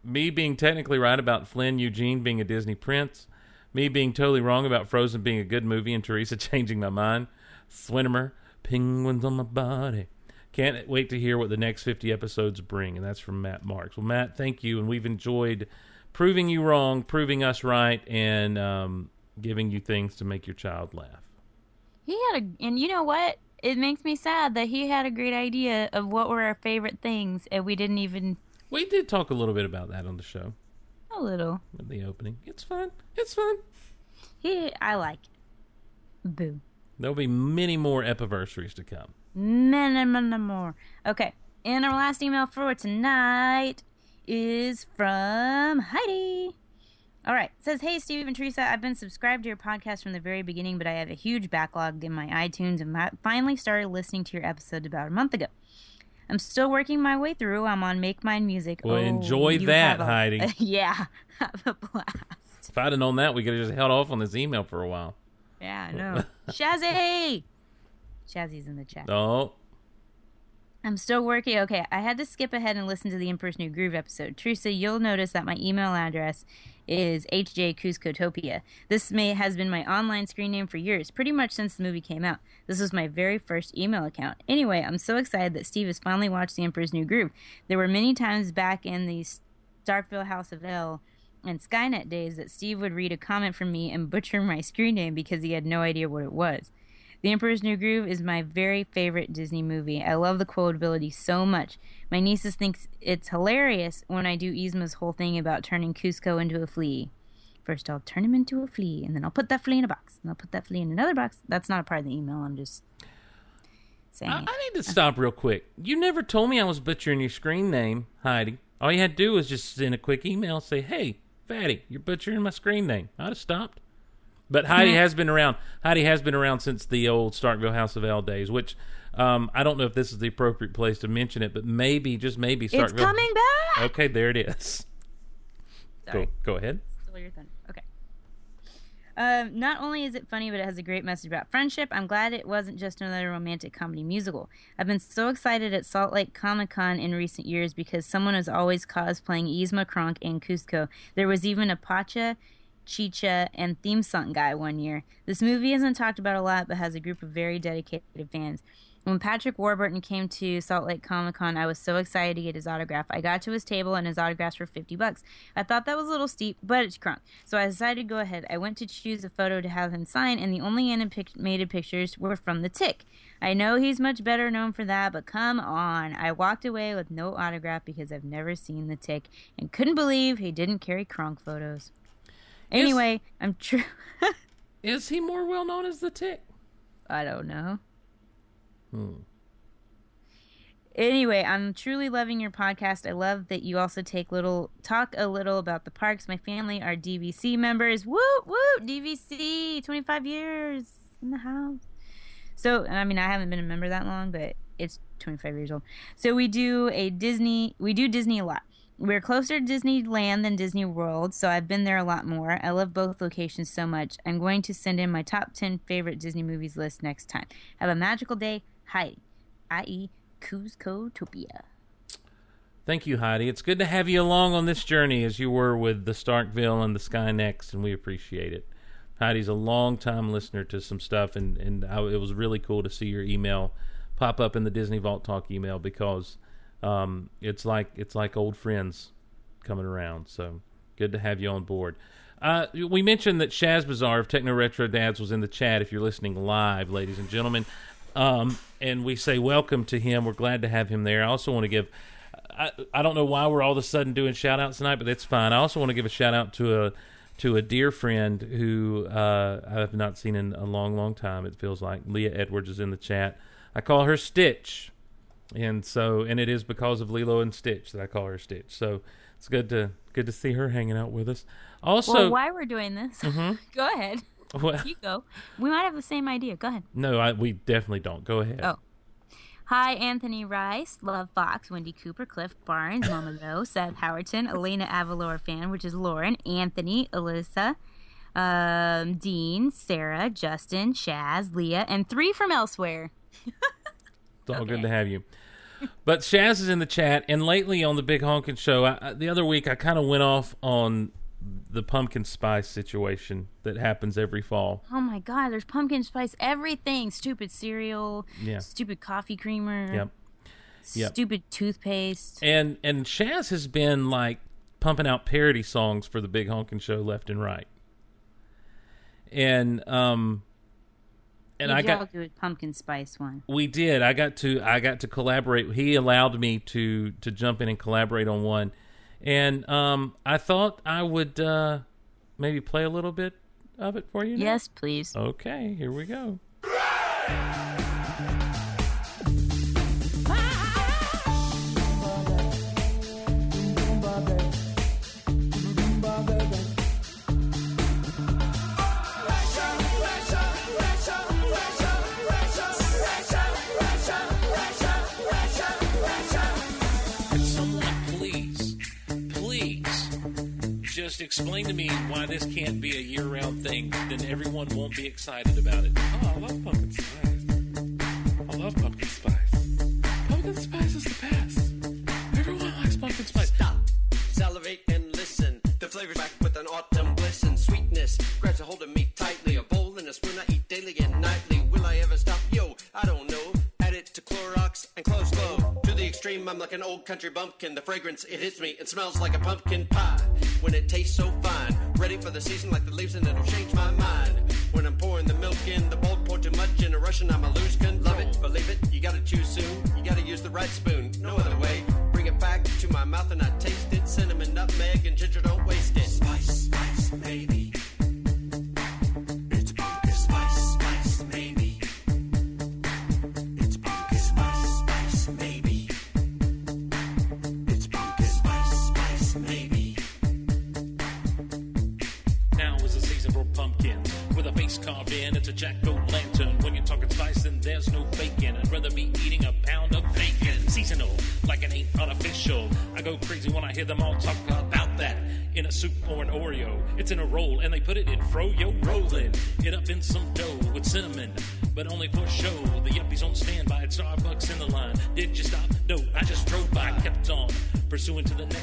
me being technically right about Flynn Eugene being a Disney prince, me being totally wrong about Frozen being a good movie, and Teresa (laughs) changing my mind. Swinnemer, penguins on my body. Can't wait to hear what the next 50 episodes bring, and that's from Matt Marks. Well, Matt, thank you, and we've enjoyed proving you wrong, proving us right, and um, giving you things to make your child laugh. He had a, and you know what? It makes me sad that he had a great idea of what were our favorite things, and we didn't even We did talk a little bit about that on the show, a little. at the opening. It's fun. It's fun. He, I like it. Boo. There'll be many more epiversaries to come. Many, many more. Okay, and our last email for tonight is from Heidi. All right, it says, "Hey Steve and Teresa, I've been subscribed to your podcast from the very beginning, but I have a huge backlog in my iTunes, and finally started listening to your episode about a month ago. I'm still working my way through. I'm on Make Mine Music. Well, Oh, enjoy that, a- Heidi. (laughs) yeah, (laughs) have a blast. If I'd have known that, we could have just held off on this email for a while. Yeah, I (laughs) know. Shazzy, Shazzy's in the chat. Oh, I'm still working. Okay, I had to skip ahead and listen to the Emperor's New Groove episode. Teresa, you'll notice that my email address is hjcuscotopia. This may has been my online screen name for years, pretty much since the movie came out. This was my very first email account. Anyway, I'm so excited that Steve has finally watched The Emperor's New Groove. There were many times back in the Starkville House of L and Skynet days that Steve would read a comment from me and butcher my screen name because he had no idea what it was. The Emperor's New Groove is my very favorite Disney movie. I love the quotability so much. My nieces thinks it's hilarious when I do Yzma's whole thing about turning Kuzco into a flea. First, I'll turn him into a flea, and then I'll put that flea in a box, and I'll put that flea in another box. That's not a part of the email. I'm just saying. I. I need to stop real quick. You never told me I was butchering your screen name, Heidi. All you had to do was just send a quick email, say, "Hey, Fatty, you're butchering my screen name." I'd have stopped. But Heidi has been around. Heidi has been around since the old Starkville House of L days, which um, I don't know if this is the appropriate place to mention it, but maybe, just maybe, Starkville. It's coming back. Okay, there it is. Sorry. Go, go ahead. Still your thunder. Okay. Um, not only is it funny, but it has a great message about friendship. I'm glad it wasn't just another romantic comedy musical. I've been so excited at Salt Lake Comic Con in recent years because someone is always cosplaying Yzma Kronk and Kuzco. There was even a Pacha, Chicha, and theme song guy one year. This movie isn't talked about a lot, but has a group of very dedicated fans. When Patrick Warburton came to Salt Lake Comic Con, I was so excited to get his autograph. I got to his table and his autographs were 50 bucks. I thought that was a little steep, but it's Kronk. So I decided to go ahead. I went to choose a photo to have him sign, and the only animated pictures were from The Tick. I know he's much better known for that, but come on. I walked away with no autograph because I've never seen The Tick and couldn't believe he didn't carry Kronk photos. Anyway, I'm true. (laughs) Is he more well known as the Tick? I don't know. Hmm. Anyway, I'm truly loving your podcast. I love that you also take little talk a little about the parks. My family are DVC members. Woo woo DVC, 25 years in the house. So, I mean, I haven't been a member that long, but it's 25 years old. So we do a Disney. We do Disney a lot. We're closer to Disneyland than Disney World, so I've been there a lot more. I love both locations so much. I'm going to send in my top 10 favorite Disney movies list next time. Have a magical day. Heidi, i.e., Cuscotopia. Thank you, Heidi. It's good to have you along on this journey as you were with the Starkville and the Skynex, and we appreciate it. Heidi's a long time listener to some stuff, and and I, it was really cool to see your email pop up in the Disney Vault Talk email because um, it's like it's like old friends coming around. So good to have you on board. Uh, we mentioned that Shaz Bazaar of Techno Retro Dads was in the chat. If you're listening live, ladies and gentlemen, um, and we say welcome to him. We're glad to have him there. I also want to give. I, I don't know why we're all of a sudden doing shout outs tonight, but that's fine. I also want to give a shout out to a to a dear friend who uh, I have not seen in a long, long time. It feels like Leah Edwards is in the chat. I call her Stitch, and so and it is because of Lilo and Stitch that I call her Stitch. So it's good to good to see her hanging out with us. Also, well, why we're doing this? (laughs) Mhm. go ahead. Well- you go. We might have the same idea. Go ahead. no, I, we definitely don't. Go ahead. Oh. Hi, Anthony Rice, Love Fox, Wendy Cooper, Cliff Barnes, Mama Lowe, (laughs) Seth Howerton, Elena Avalor fan, which is Lauren, Anthony, Alyssa, um, Dean, Sarah, Justin, Shaz, Leah, and three from elsewhere. (laughs) It's all good to have you. But Shaz is in the chat, and lately on the Big Honkin' Show, I, the other week I kind of went off on the pumpkin spice situation that happens every fall. Oh my God, there's pumpkin spice everything. Stupid cereal, Yeah. stupid coffee creamer, Yep. Yep. stupid toothpaste. And and Shaz has been like pumping out parody songs for the Big Honkin' Show left and right. And um and I got a pumpkin spice one. we did. I got to I got to collaborate. He allowed me to to jump in and collaborate on one. And um I thought I would uh maybe play a little bit of it for you. now? Yes, please. Okay, here we go. explain to me why this can't be a year round thing, then everyone won't be excited about it. Oh, I love pumpkin spice. I love pumpkin spice. Pumpkin spice is the best. Everyone likes pumpkin spice. Stop, salivate, and listen. The flavor's back. An old country bumpkin. The fragrance, it hits me. It smells like a pumpkin pie. When it tastes so fine. Ready for the season like the leaves and it'll change my mind. When I'm pouring the milk in, the bowl pour too much in a rush and I'ma lose control. Love it, believe it, you gotta choose soon. You gotta use the right spoon. No other way. Bring it back to my mouth and I taste it. Cinnamon, nutmeg, and ginger, and they put it in froyo rolling it up in some dough with cinnamon, but only for show. The yuppies on standby at Starbucks in the line. Did you stop? No, I just drove by, kept on pursuing to the next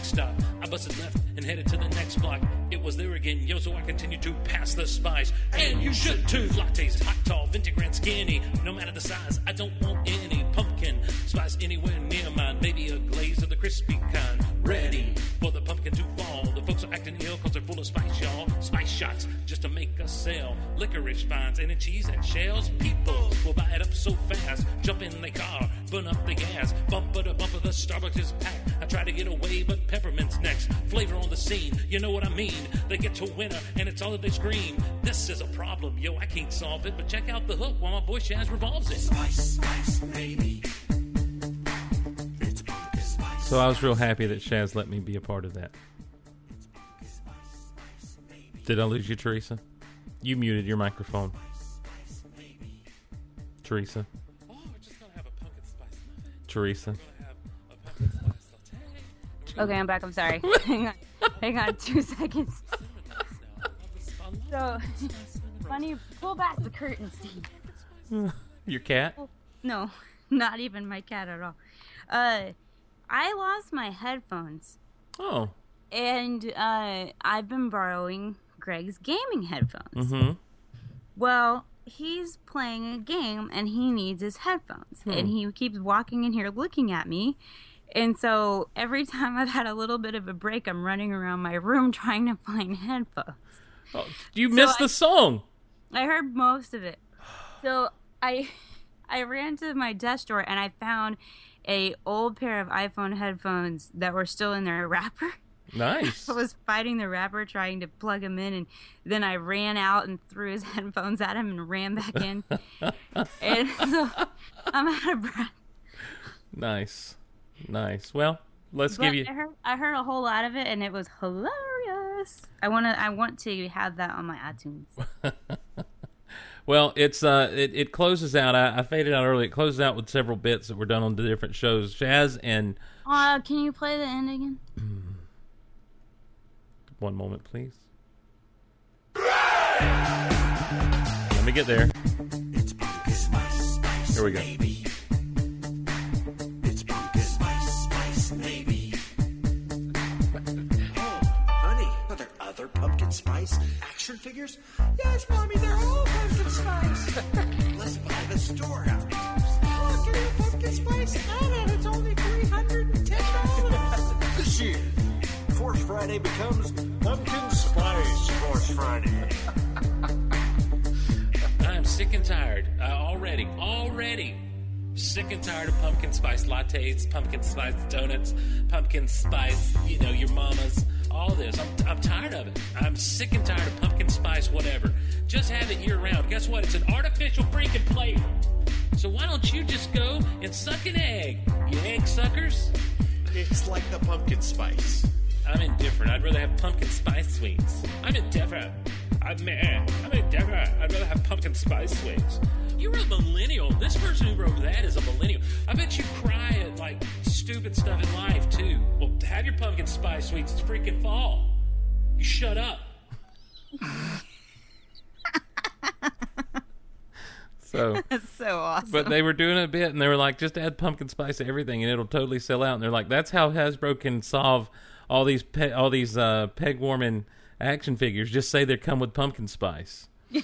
Licorice vines and cheese and shells. People will buy it up so fast. Jump in the car, burn up the gas. Bumper to bumper, the Starbucks is packed. I try to get away, but peppermint's next. Flavor on the scene, you know what I mean. They get to winter, and it's all that they scream. This is a problem, yo, I can't solve it. But check out the hook while my boy Shaz revolves it. Spice, spice, maybe. So I was real happy that Shaz let me be a part of that. Did I lose you, Teresa? You muted your microphone. Teresa. Teresa. Okay, I'm back. I'm sorry. (laughs) hang on. Hang on two seconds. So, funny, pull back the curtain, Steve. (laughs) Your cat? No, not even my cat at all. Uh, I lost my headphones. Oh. And uh, I've been borrowing Greg's gaming headphones. Mm-hmm. Well, he's playing a game and he needs his headphones. Hmm. And he keeps walking in here looking at me. And so every time I've had a little bit of a break, I'm running around my room (laughs) trying to find headphones. Oh, you So missed I- the song. I heard most of it. So I I ran to my desk drawer and I found a old pair of iPhone headphones that were still in their wrapper. (laughs) Nice. (laughs) I was fighting the rapper trying to plug him in and then I ran out and threw his (laughs) headphones at him and ran back in. (laughs) and so I'm out of breath. Nice. Nice. Well, let's But give you. I heard I heard a whole lot of it and it was hilarious. I wanna I want to have that on my iTunes. Well, it's uh, it, it closes out. I, I faded out early. It closes out with several bits that were done on the different shows. Shaz and Uh, can you play the end again? (clears throat) one moment, please. Let me get there. Here we go. Baby. It's Pinkus Spice Spice Naby. Oh, honey, are there other pumpkin spice action figures? Yes, mommy, they're all pumpkin spice. (laughs) Let's buy the storehouse. Oh, give me a pumpkin spice add-on. It's only three hundred and ten dollars. (laughs) this year, Force Friday becomes Pumpkin Spice Force Friday. (laughs) I'm sick and tired uh, already. Already sick and tired of pumpkin spice lattes, pumpkin spice donuts, pumpkin spice. You know your mama's. All this. I'm, I'm tired of it. I'm sick and tired of pumpkin spice. Whatever. Just have it year round. Guess what? It's an artificial freaking flavor. So why don't you just go and suck an egg, you egg suckers? It's like the pumpkin spice. I'm indifferent. I'd rather have pumpkin spice sweets. I'm indifferent. I'm mad. I'm indifferent. I'd rather have pumpkin spice sweets. You're a millennial. This person who wrote that is a millennial. I bet you cry at like stupid stuff in life too. Well, have your pumpkin spice sweets. It's freaking fall. You shut up. (laughs) so That's so awesome. But they were doing a bit, and they were like, just add pumpkin spice to everything, and it'll totally sell out. And they're like, that's how Hasbro can solve all these pe- all these uh, peg warming action figures. Just say they come with pumpkin spice. (laughs)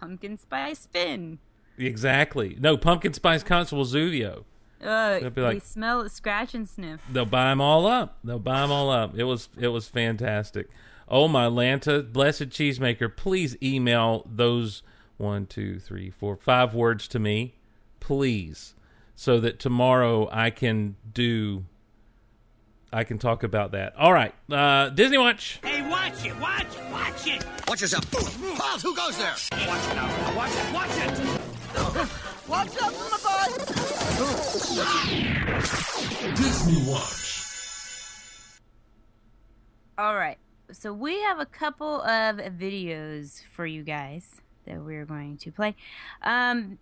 Pumpkin spice spin. Exactly. No, pumpkin spice Constable Zuvio. Uh, They'll be like- smell it, scratch and sniff. They'll buy them all up. They'll buy them all up. It was it was fantastic. Oh my Lanta, blessed cheesemaker, please email those one, two, three, four, five words to me, please, so that tomorrow I can do. I can talk about that. All right, uh, Disney Watch. Hey, watch it, watch it, watch it. Watch yourself. Miles, who goes there? Watch it now. Watch it, watch it. What's up, my boy. Disney Watch. All right. So we have a couple of videos for you guys that we're going to play. Um,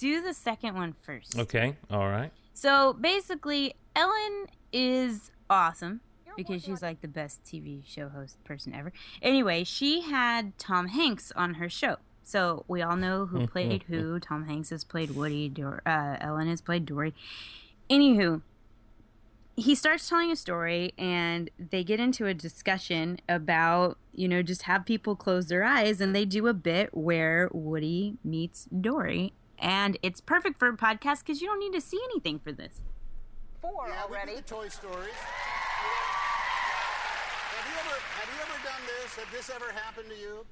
do the second one first. Okay, all right. So basically, Ellen is awesome because she's like the best TV show host person ever. Anyway, she had Tom Hanks on her show. So we all know who (laughs) played who. Tom Hanks has played Woody. Dor- uh, Ellen has played Dory. Anywho, he starts telling a story and they get into a discussion about, you know, just have people close their eyes and they do a bit where Woody meets Dory. And it's perfect for a podcast because you don't need to see anything for this. Four yeah, already. We did the Toy Stories. Have you ever have you ever done this? Have this ever happened to you?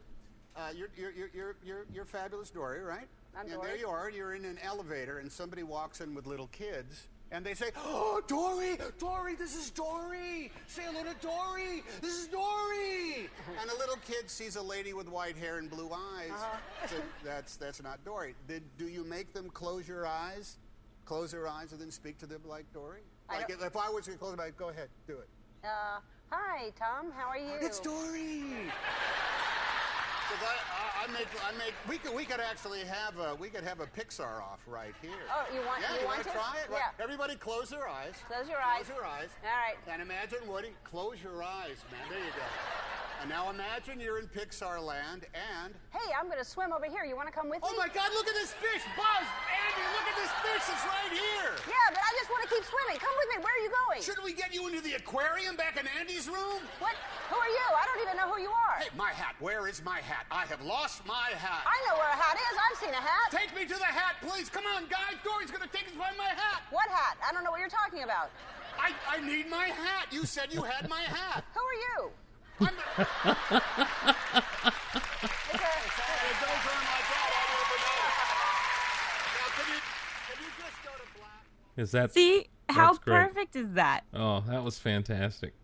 Uh, you're, you're, you're, you're, you're, you're fabulous Dory, right? I'm and Dory. there you are. You're in an elevator, and somebody walks in with little kids, and they say, "Oh, Dory, Dory, this is Dory. Say hello to Dory. This is Dory." and a little kid sees a lady with white hair and blue eyes. Uh-huh. So that's that's not Dory. Did, do you make them close your eyes? Close their eyes and then speak to them like Dory? Like don't- if I was to close my eyes, go ahead, do it. Uh, hi, Tom. How are you? It's Dory. I, I, I make, I make. We could, we could actually have a, we could have a Pixar off right here. Oh, you want- Yeah, you want wanna try it? Right. Yeah. Everybody, close their eyes. Close your eyes. Close your eyes. All right. And imagine Woody. Close your eyes, man. There you go. And now imagine you're in Pixar land, and Hey, I'm going to swim over here. You want to come with oh me? oh my God, look at this fish, Buzz, Andy, look at this fish. It's right here. Yeah, but I just want to keep swimming. Come with me. Where are you going? Shouldn't we get you into the aquarium back in Andy's room? What? Who are you? I don't even know who you are. Hey, my hat. Where is my hat? I have lost my hat. I know where a hat is. I've seen a hat. Take me to the hat, please. Come on, guys. Dory's gonna take us by my hat. What hat? I don't know what you're talking about. I, I need my hat. You said you had my hat. Who are you? I'm It goes on like that all over Now, can you, can you just go to black? Is that See how perfect is that? Oh, that was fantastic.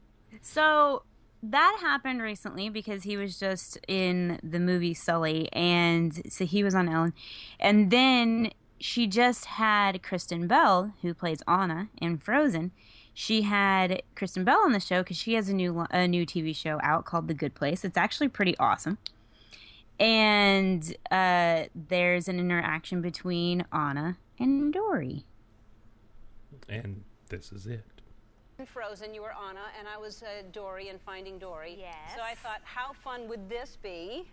So that happened recently because he was just in the movie Sully, and so he was on Ellen, and then she just had Kristen Bell, who plays Anna in Frozen. She had Kristen Bell on the show because she has a new a new TV show out called The Good Place. It's actually pretty awesome. And uh, there's an interaction between Anna and Dory. And this is it. In Frozen, you were Anna, and I was uh, Dory in Finding Dory. Yes. So I thought, how fun would this be?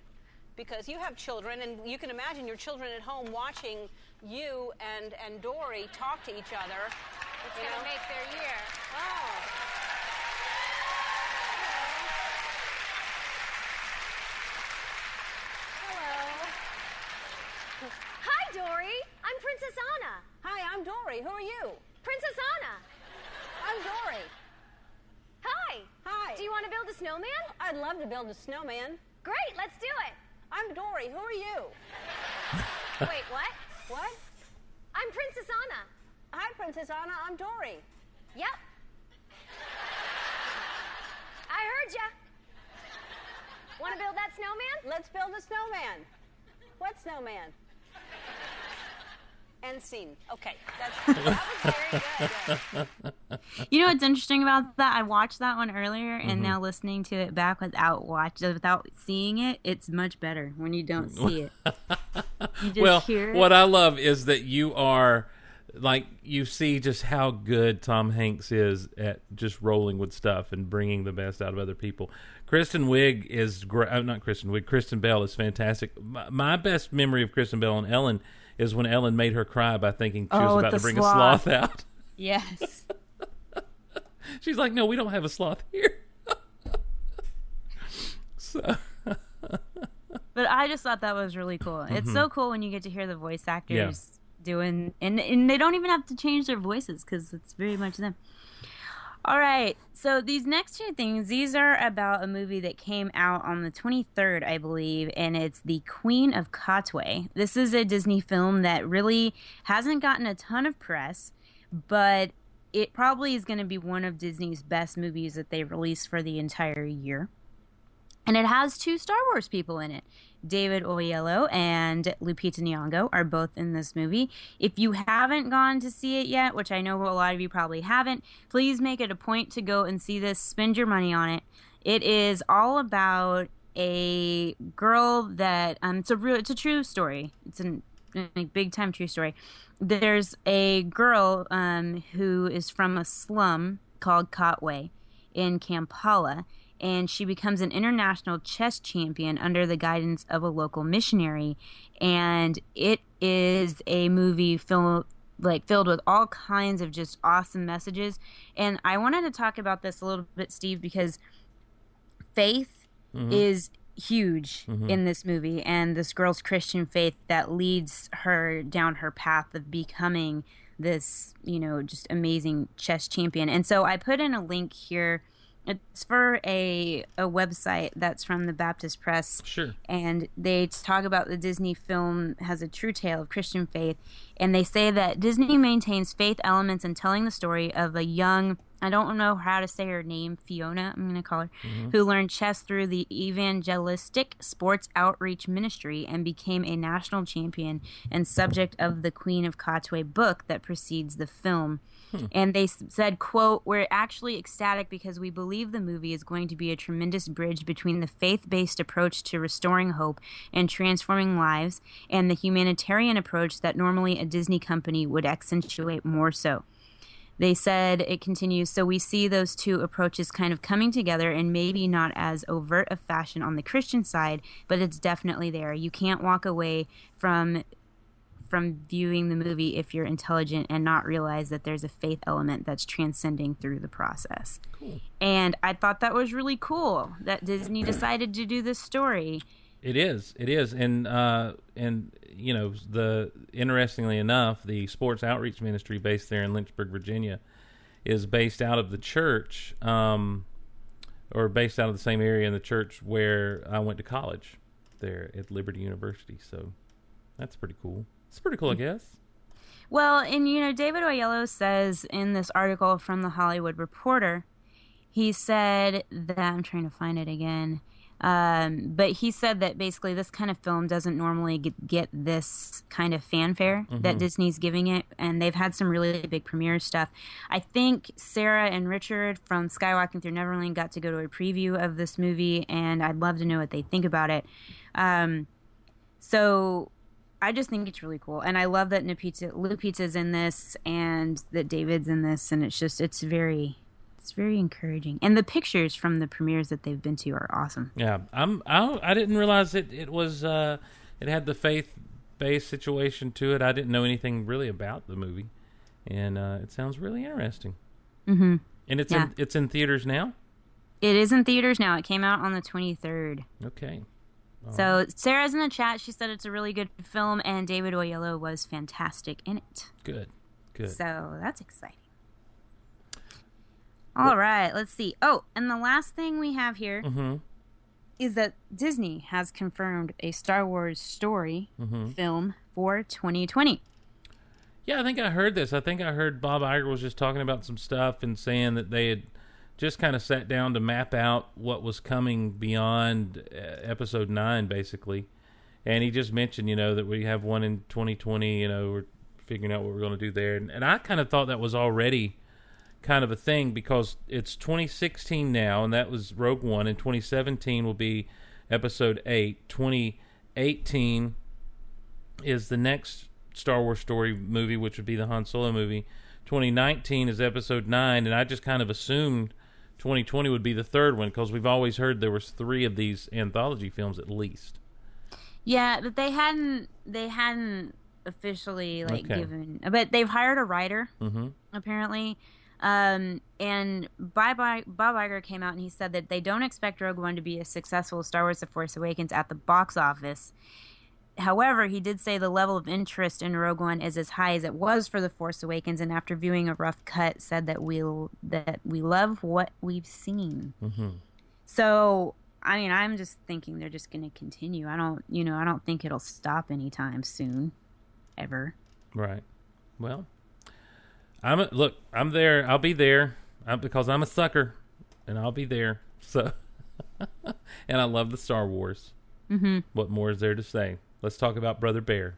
Because you have children, and you can imagine your children at home watching you and, and Dory talk to each other. It's gonna make their year. Oh. Hello. Hi, Dory. I'm Princess Anna. Hi, I'm Dory. Who are you? Princess Anna. I'm Dory. Hi. Hi. Do you want to build a snowman? I'd love to build a snowman. Great, let's do it. I'm Dory. Who are you? (laughs) Wait, what? What? I'm Princess Anna. Hi, Princess Anna. I'm Dory. Yep. I heard ya. Want to build that snowman? Let's build a snowman. What snowman? End scene. Okay, that's that was very good. You know what's interesting about that? I watched that one earlier, and Mhm. now listening to it back without watch without seeing it, it's much better when you don't see it. (laughs) You just well, hear it. what I love is that you are like you see just how good Tom Hanks is at just rolling with stuff and bringing the best out of other people. Kristen Wiig is great. Uh, not Kristen Wiig. Kristen Bell is fantastic. My, my best memory of Kristen Bell and Ellen is when Ellen made her cry by thinking she Oh, was about to bring sloth. a sloth out. (laughs) Yes. (laughs) She's like, "No, we don't have a sloth here." (laughs) so. But I just thought that was really cool. It's Mhm. so cool when you get to hear the voice actors doing, and and they don't even have to change their voices because it's very much them. All right, so these next two things, these are about a movie that came out on the 23rd, I believe, and it's The Queen of Katwe. This is a Disney film that really hasn't gotten a ton of press, but it probably is going to be one of Disney's best movies that they release for the entire year. And it has two Star Wars people in it. David Oyelowo and Lupita Nyong'o are both in this movie. If you haven't gone to see it yet, which I know a lot of you probably haven't, please make it a point to go and see this. Spend your money on it. It is all about a girl that um, it's a real, it's a true story. It's a like, big time true story. There's a girl um, who is from a slum called Katwe in Kampala and she becomes an international chess champion under the guidance of a local missionary. And it is a movie filled like filled with all kinds of just awesome messages. And I wanted to talk about this a little bit, Steve, because faith Mhm. is huge Mhm. in this movie and this girl's Christian faith that leads her down her path of becoming this, you know, just amazing chess champion. And so I put in a link here. It's for a a website that's from the Baptist Press. Sure. And they talk about the Disney film has a true tale of Christian faith. And they say that Disney maintains faith elements in telling the story of a young, I don't know how to say her name, Phiona, I'm going to call her, Mhm. who learned chess through the evangelistic sports outreach ministry and became a national champion and subject of the Queen of Katwe book that precedes the film. Hmm. And they said, quote, we're actually ecstatic because we believe the movie is going to be a tremendous bridge between the faith-based approach to restoring hope and transforming lives and the humanitarian approach that normally a Disney company would accentuate more so. They said it continues, so we see those two approaches kind of coming together and maybe not as overt a fashion on the Christian side, but it's definitely there. You can't walk away from from viewing the movie if you're intelligent and not realize that there's a faith element that's transcending through the process. Cool. And I thought that was really cool that Disney decided to do this story. It is. It is. And uh and you know, the interestingly enough, the sports outreach ministry based there in Lynchburg, Virginia is based out of the church um or based out of the same area in the church where I went to college there at Liberty University. So that's pretty cool. It's pretty cool, I guess. Well, and you know, David Oyelowo says in this article from the Hollywood Reporter, he said that I'm trying to find it again. Um, but he said that basically this kind of film doesn't normally get, get this kind of fanfare that Mhm. Disney's giving it, and they've had some really big premiere stuff. I think Sarah and Richard from Skywalking Through Neverland got to go to a preview of this movie, and I'd love to know what they think about it. Um, so I just think it's really cool, and I love that Lupita Lupita's in this, and that David's in this, and it's just it's very it's very encouraging. And the pictures from the premieres that they've been to are awesome. Yeah, I'm. I, I didn't realize it. It was. Uh, it had the faith-based situation to it. I didn't know anything really about the movie, and uh, it sounds really interesting. Mm-hmm. And it's Yeah. in it's in theaters now. It is in theaters now. It came out on the twenty third. Okay. All So Sarah's in the chat. She said it's a really good film, and David Oyelowo was fantastic in it. Good. Good. So that's exciting. All right, let's see. Oh, and the last thing we have here is Mm-hmm. that Disney has confirmed a Star Wars story Mhm. film for 2020. Yeah, I think I heard this. I think I heard Bob Iger was just talking about some stuff and saying that they had just kind of sat down to map out what was coming beyond uh, episode 9 basically. And he just mentioned, you know, that we have one in 2020, you know, we're figuring out what we're going to do there. And, and I kind of thought that was already kind of a thing because it's 2016 now and that was Rogue One and 2017 will be episode 8. 2018 is the next Star Wars story movie, which would be the Han Solo movie. 2019 is episode 9 and I just kind of assumed 2020 would be the third one because we've always heard there was 3 of these anthology films at least. Yeah, but they hadn't they hadn't officially like Okay. given, but they've hired a writer Mhm. apparently. Um, and Bob, Bob Iger came out and he said that they don't expect Rogue One to be as successful as Star Wars: The Force Awakens at the box office. however, he did say the level of interest in Rogue One is as high as it was for The Force Awakens, and after viewing a rough cut, said that we'll that we love what we've seen. Mm-hmm. So, I mean, I'm just thinking they're just going to continue. I don't, you know, I don't think it'll stop anytime soon, ever. Right. Well, I'm a, look. I'm there. I'll be there I'm, because I'm a sucker, and I'll be there. So, (laughs) and I love the Star Wars. Mm-hmm. What more is there to say? Let's talk about Brother Bear.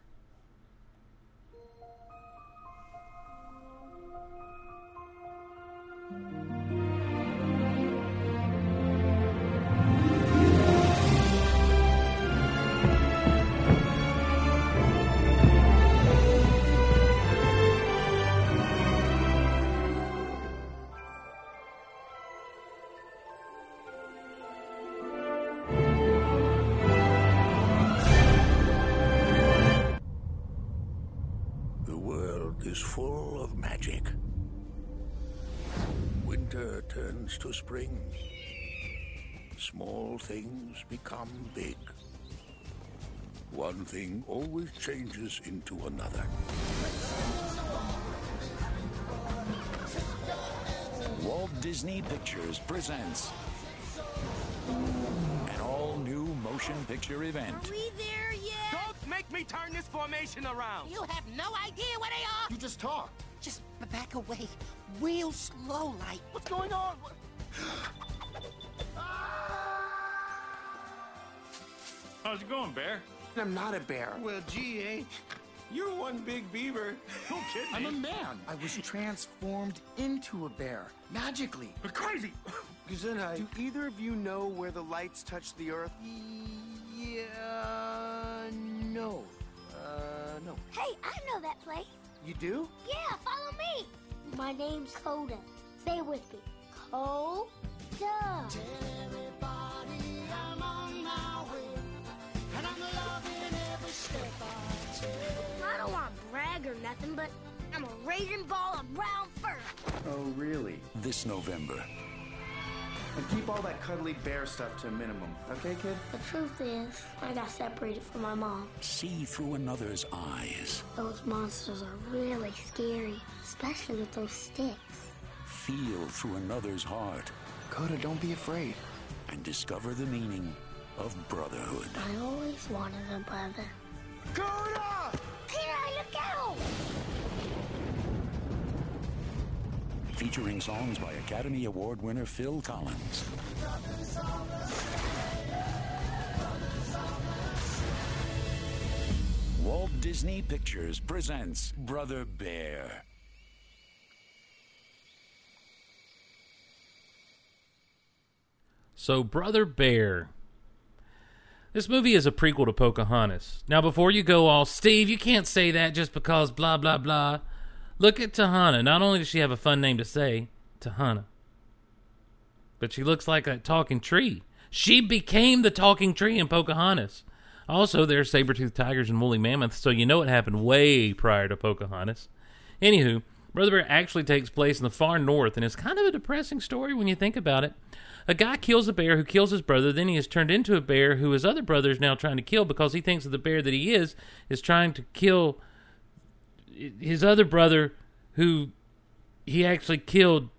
Changes into another. Walt Disney Pictures presents an all-new motion picture event. we there yet? Don't make me turn this formation around. You have no idea where they are. You just talked. Just back away, real slow, like. What's going on? How's it going, Bear? I'm not a bear. Well, gee, eh? You're one big beaver. No kidding. I'm a man. I was transformed into a bear magically. But crazy. Gesundheit. Do either of you know where the lights touch the earth? Yeah. No. Uh, no. Hey, I know that place. You do? Yeah, follow me. My name's Koda. Stay with me. Koda. I don't want to brag or nothing, but I'm a raging ball of brown fur. Oh, really? This November, And keep all that cuddly bear stuff to a minimum, okay, kid? The truth is, I got separated from my mom. see through another's eyes, Those monsters are really scary, especially with those sticks. feel through another's heart, Koda, don't be afraid. and discover the meaning of brotherhood. I always wanted a brother. Koda! Peter, look out! Featuring songs by Academy Award winner Phil Collins. Walt Disney Pictures presents Brother Bear. So, Brother Bear. This movie is a prequel to Pocahontas. Now, before you go all, Steve, you can't say that just because blah, blah, blah. Look at Tahana. Not only does she have a fun name to say, Tahana, but she looks like a talking tree. She became the talking tree in Pocahontas. Also, there's saber-toothed tigers and woolly mammoths, so you know it happened way prior to Pocahontas. Anywho, Brother Bear actually takes place in the far north, and it's kind of a depressing story when you think about it. A guy kills a bear who kills his brother, then he is turned into a bear who his other brother is now trying to kill because he thinks that the bear that he is is trying to kill his other brother who he actually killed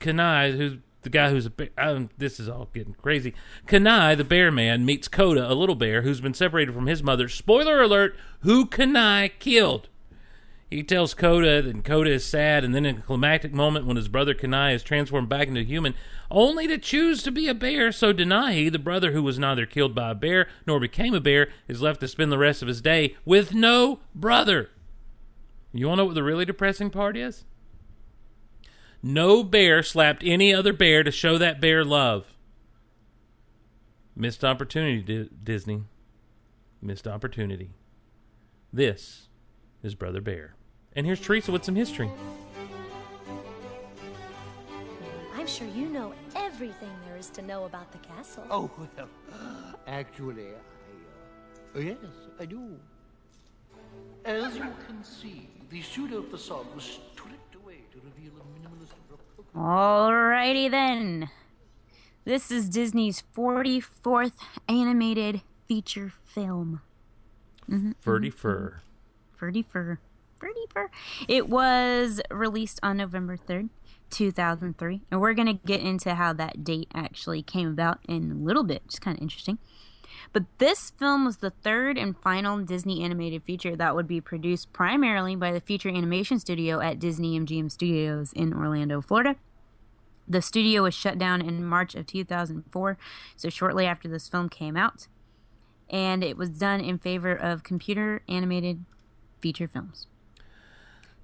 Kenai, who's the guy who's a bear. Um, this is all getting crazy. Kenai, the bear man, meets Koda, a little bear who's been separated from his mother. Spoiler alert: who Kenai killed. He tells Koda, and Koda is sad, and then in a climactic moment when his brother Kenai is transformed back into a human, only to choose to be a bear, so Denahi, the brother who was neither killed by a bear nor became a bear, is left to spend the rest of his day with no brother. You want to know what the really depressing part is? No bear slapped any other bear to show that bear love. Missed opportunity, Di- Disney. Missed opportunity. This is Brother Bear. And here's Teresa with some history. I'm sure you know everything there is to know about the castle. Oh, well, actually, I, uh, yes, I do. As you can see, the pseudo facade was stripped away to reveal a minimalist replica. Alrighty then. This is Disney's 44th animated feature film. Mhm, Ferdy mhm, Fur. Ferdy Fur. Ferdy Fur. It was released on November 3rd, 2003. And we're going to get into how that date actually came about in a little bit. It's kind of interesting. But this film was the third and final Disney animated feature that would be produced primarily by the feature animation studio at Disney MGM Studios in Orlando, Florida. The studio was shut down in March of 2004, so shortly after this film came out. And it was done in favor of computer animated feature films.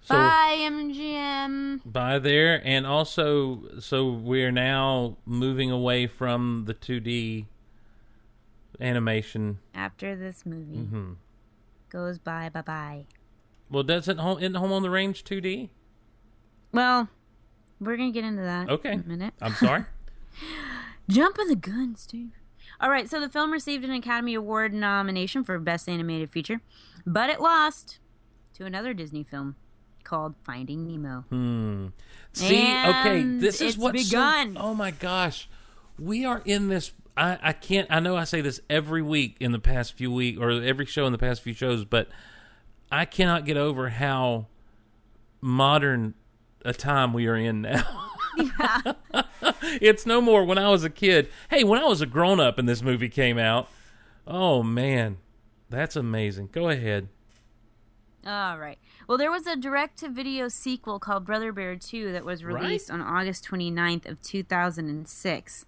So Bye, MGM. by there, and also, so we're now moving away from the 2D animation. After this movie mm-hmm. goes by, bye bye. Well, doesn't home in Home on the Range 2D? Well, we're gonna get into that. Okay. in a minute. I'm sorry. (laughs) Jump Jumping the gun, Steve. All right, so the film received an Academy Award nomination for Best Animated Feature, but it lost to another Disney film called Finding Nemo. Hmm. See, okay, this is what's so- begun. oh my gosh, we are in this. I, I can't. I know I say this every week in the past few weeks, or every show in the past few shows, but I cannot get over how modern a time we are in now. (laughs) it's no more when I was a kid. Hey, when I was a grown up and this movie came out, oh man, that's amazing. Go ahead. All right. Well, there was a direct to video sequel called Brother Bear 2 that was Right. released on August 29th of 2006.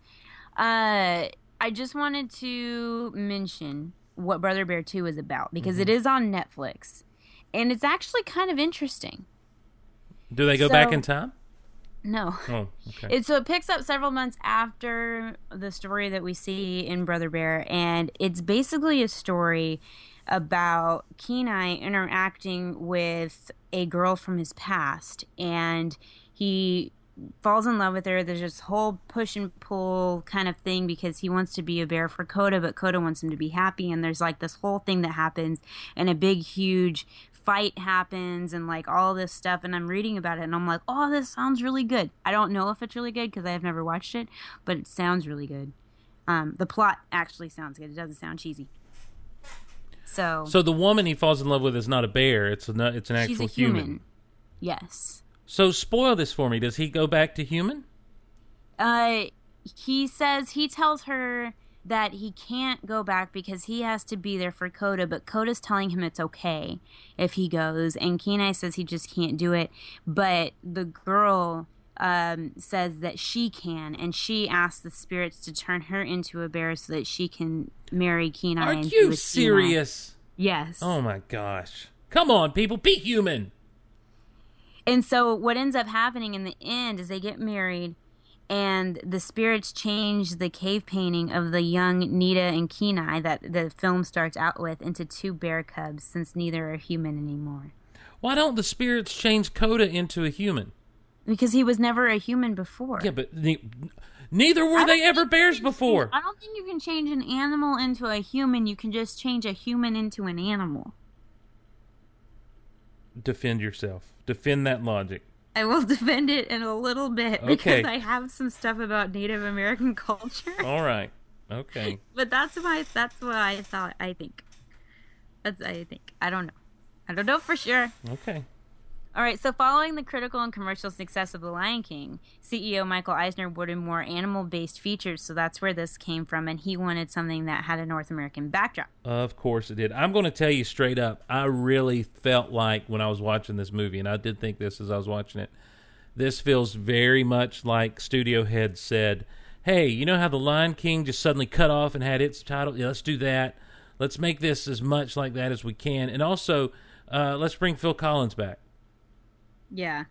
Uh I just wanted to mention what Brother Bear 2 is about because it is on Netflix. And it's actually kind of interesting. Do they go back in time? No. Oh, okay. It so it picks up several months after the story that we see in Brother Bear, and it's basically a story about Kenai interacting with a girl from his past, and he falls in love with her. There's this whole push and pull kind of thing because he wants to be a bear for Koda, but Koda wants him to be happy, and there's like this whole thing that happens, and a big, huge fight happens and like all this stuff and I'm reading about it and I'm like, "Oh, this sounds really good." I don't know if it's really good because I have never watched it, but it sounds really good. Um, the plot actually sounds good. It doesn't sound cheesy. So, So the woman he falls in love with is not a bear; it's a, it's an she's actual a human. Yes. So spoil this for me. Does he go back to human? Uh, he says he tells her that he can't go back because he has to be there for Koda, but Koda's telling him it's okay if he goes, and Kenai says he just can't do it. But the girl um, says that she can, and she asks the spirits to turn her into a bear so that she can marry Kenai. Are you serious? Kenai. Yes. Oh my gosh! Come on, people, be human. And so what ends up happening in the end is they get married and the spirits change the cave painting of the young Nita and Kenai that the film starts out with into two bear cubs since neither are human anymore. Why don't the spirits change Koda into a human? Because he was never a human before. Yeah, but ne- neither were they ever bears before. I don't think you can change an animal into a human. You can just change a human into an animal. Defend yourself. Defend that logic. I will (laughs) defend it in a little bit Okay. because I have some stuff about Native American (laughs) culture. All right. Okay. (laughs) But that's my that's what I thought I think. That's I think. I don't know. I don't know for sure. Okay. All right, so following the critical and commercial success of The Lion King, CEO Michael Eisner wanted more animal based features, so that's where this came from, and he wanted something that had a North American backdrop. Of course it did. I'm going to tell you straight up. I really felt like when I was watching this movie, and I did think this as I was watching it. This feels very much like studio head said, "Hey, you know how the Lion King just suddenly cut off and had its title? Yeah, let's do that. Let's make this as much like that as we can, and also uh, let's bring Phil Collins back." Yeah.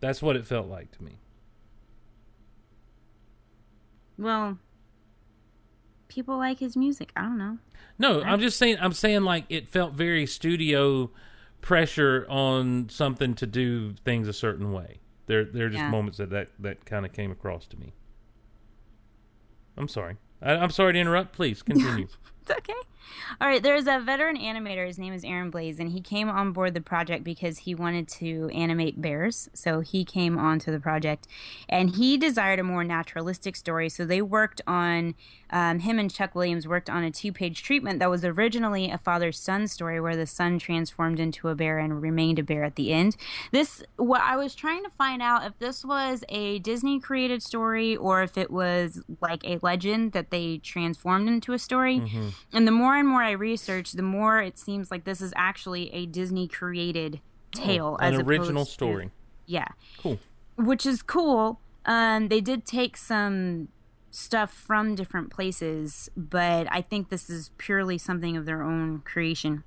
That's what it felt like to me. Well, people like his music. I don't know. No, I'm just saying. I'm saying like it felt very studio pressure on something to do things a certain way. There, there are just Yeah. moments that that, that kind of came across to me. I'm sorry. I, I'm sorry to interrupt. Please (laughs) continue. It's okay. All right, there's a veteran animator. His name is Aaron Blaise, and he came on board the project because he wanted to animate bears. So he came onto the project, and he desired a more naturalistic story. So they worked on um, him and Chuck Williams worked on a two-page treatment that was originally a father-son story where the son transformed into a bear and remained a bear at the end. This, what I was trying to find out if this was a Disney-created story or if it was like a legend that they transformed into a story. Mhm. And the more and more I research, the more it seems like this is actually a Disney created tale. Oh, an original opposed to- story. yeah. Cool. Which is cool. Um, they did take some stuff from different places, but I think this is purely something of their own creation.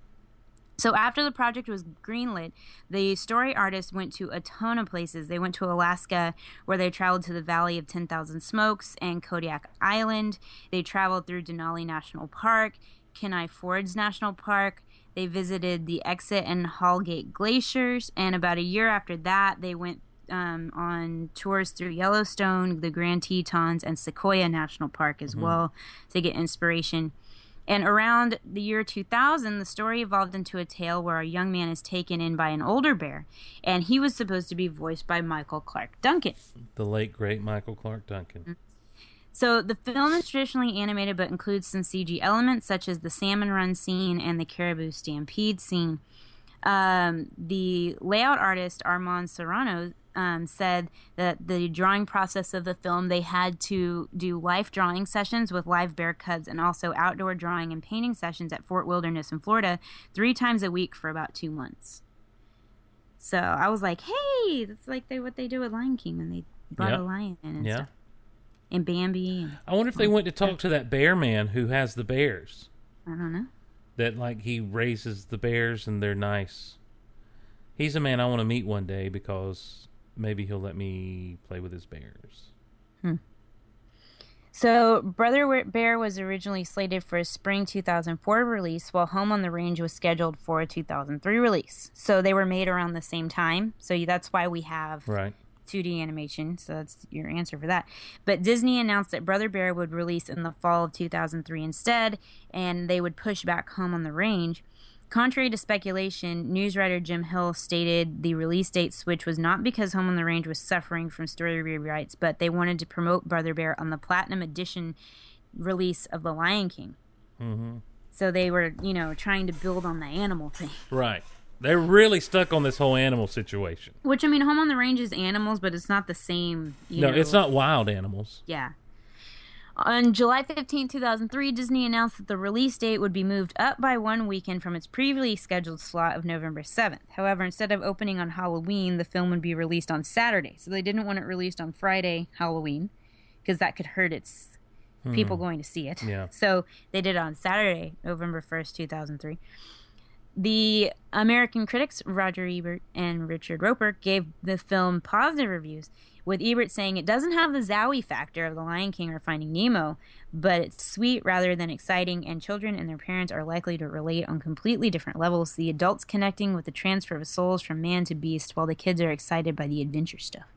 So after the project was greenlit, the story artist went to a ton of places. They went to Alaska, where they traveled to the Valley of 10,000 Smokes and Kodiak Island. They traveled through Denali National Park, Kenai Fjords National Park. They visited the Exit and Holgate Glaciers, and about a year after that, they went um, on tours through Yellowstone, the Grand Tetons, and Sequoia National Park as Mhm. well to get inspiration. And around the year 2000, the story evolved into a tale where a young man is taken in by an older bear, and he was supposed to be voiced by Michael Clarke Duncan. The late great Michael Clarke Duncan. So the film is traditionally animated but includes some CG elements such as the salmon run scene and the caribou stampede scene. Um, the layout artist Armand Serrano um, said that the drawing process of the film they had to do life drawing sessions with live bear cubs and also outdoor drawing and painting sessions at Fort Wilderness in Florida three times a week for about two months. So I was like, "Hey, that's like they what they do with Lion King when they brought Yep. a lion in and Yeah. stuff." And Bambi. And, I wonder if they went to talk to that bear man who has the bears. I don't know. That like he raises the bears and they're nice. He's a man I want to meet one day because maybe he'll let me play with his bears. Hmm. So, Brother Bear was originally slated for a spring 2004 release, while Home on the Range was scheduled for a 2003 release. So, they were made around the same time. So, that's why we have Right. 2D animation. So, that's your answer for that. But Disney announced that Brother Bear would release in the fall of 2003 instead, and they would push back Home on the Range. Contrary to speculation, news writer Jim Hill stated the release date switch was not because Home on the Range was suffering from story rewrites, but they wanted to promote Brother Bear on the Platinum Edition release of The Lion King. Mm-hmm. So they were, you know, trying to build on the animal thing. Right. They're really stuck on this whole animal situation. Which, I mean, Home on the Range is animals, but it's not the same. You no, know, it's not wild animals. Yeah. On July 15, 2003, Disney announced that the release date would be moved up by one weekend from its previously scheduled slot of November 7th. However, instead of opening on Halloween, the film would be released on Saturday. So they didn't want it released on Friday, Halloween, because that could hurt its Hmm. people going to see it. Yeah. So they did it on Saturday, November 1st, 2003. The American critics, Roger Ebert and Richard Roeper, gave the film positive reviews, with Ebert saying it doesn't have the Zowie factor of The Lion King or Finding Nemo, but it's sweet rather than exciting, and children and their parents are likely to relate on completely different levels. The adults connecting with the transfer of souls from man to beast, while the kids are excited by the adventure stuff.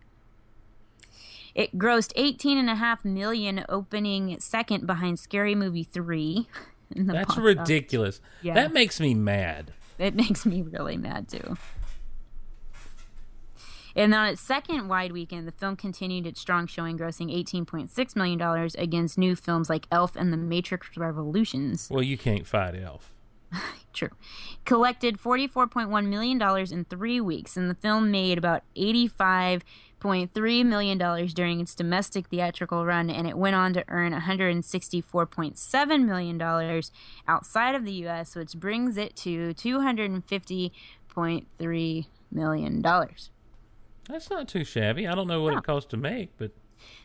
It grossed 18.5 million opening second behind Scary Movie 3. (laughs) That's office. ridiculous. Yeah. That makes me mad. It makes me really mad too. And on its second wide weekend, the film continued its strong showing, grossing $18.6 million against new films like Elf and The Matrix Revolutions. Well, you can't fight Elf. (laughs) True. Collected $44.1 million in three weeks, and the film made about $85.3 million during its domestic theatrical run, and it went on to earn $164.7 million outside of the U.S., which brings it to $250.3 million. That's not too shabby. I don't know what it costs to make, but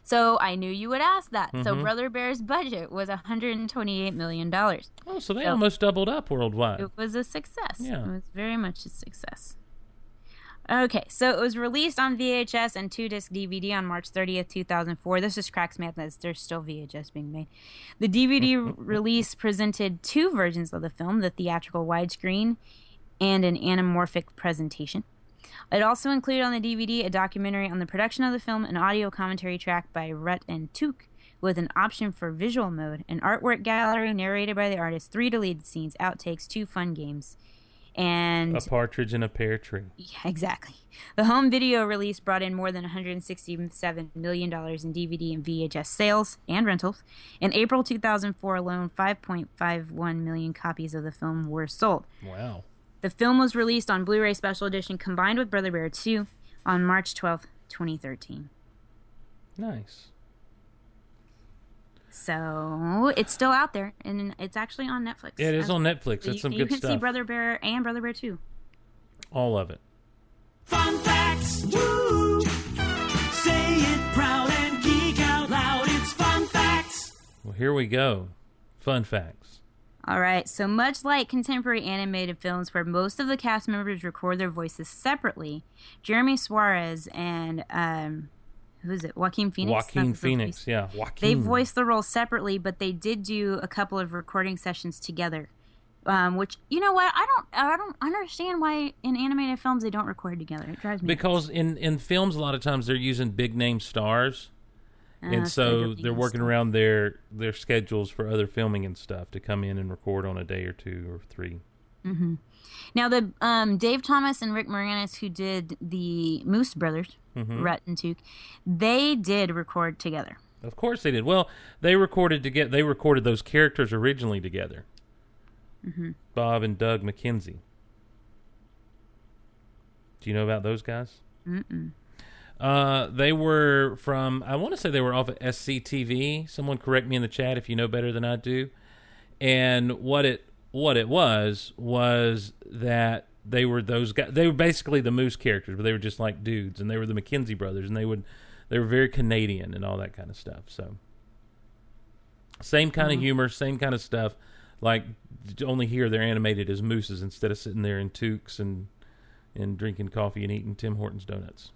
So I knew you would ask that. So Mhm. Brother Bear's budget was $128 million. oh, so they almost doubled up worldwide. It was a success. Yeah. It was very much a success. Okay, so it was released on VHS and two disc DVD on March 30th, 2004. This just cracks that there's still VHS being made. The DVD mm-hmm. release presented two versions of the film the theatrical widescreen and an anamorphic presentation. It also included on the DVD a documentary on the production of the film, an audio commentary track by Rutt and Tuke, with an option for visual mode, an artwork gallery narrated by the artist, three deleted scenes, outtakes, two fun games. And A partridge in a pear tree. yeah, exactly. The home video release brought in more than $167 million in DVD and VHS sales and rentals. In April 2004 alone, 5.51 million copies of the film were sold. Wow. The film was released on Blu ray Special Edition combined with Brother Bear 2 on March 12th, 2013. Nice. So it's still out there, and it's actually on Netflix. Yeah, it is As- on Netflix. so That's you, some you good can see. Brother Bear and Brother Bear 2. All of it. Fun facts. Woo! Say it proud and geek out loud. It's fun facts. Well, here we go. Fun facts. All right, so much like contemporary animated films where most of the cast members record their voices separately, Jeremy Suarez and um, who is it? Joaquin Phoenix. Joaquin Phoenix. Yeah, They voiced the roles separately, but they did do a couple of recording sessions together. Um, which you know what I don't I don't understand why in animated films they don't record together. It drives me because in in films a lot of times they're using big name stars Ah, and so they're working around their their schedules for other filming and stuff to come in and record on a day or two or three hmm Now the um, Dave Thomas and Rick Moranis who did the Moose Brothers, Mhm. Rutt and Tuke, they did record together. of course they did well they recorded to get they recorded those characters originally together hmm bob and doug mckenzie do you know about those guys Mm-mm. Uh, they were from. I want to say they were off of SCTV. Someone correct me in the chat if you know better than I do. And what it what it was was that they were those guys. They were basically the Moose characters, but they were just like dudes, and they were the McKenzie brothers, and they would they were very Canadian and all that kind of stuff. So same kind of Mhm. humor, same kind of stuff. Like only here they're animated as mooses instead of sitting there in toques and and drinking coffee and eating Tim Hortons donuts.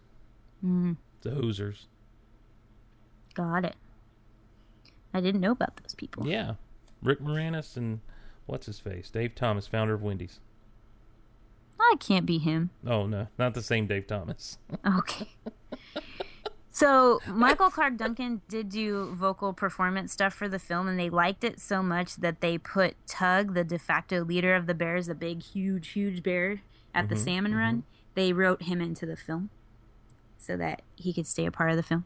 Mm, The Hoosers. got it. I didn't know about those people. Yeah. Rick Moranis and what's his face? Dave Thomas, founder of Wendy's. I can't be him. Oh no, not the same Dave Thomas. (laughs) Okay. So Michael Clarke Duncan did do vocal performance stuff for the film, and they liked it so much that they put Tug, the de facto leader of the Bears, the big, huge, huge bear at the Mhm, Salmon Run. They wrote him into the film so that he could stay a part of the film.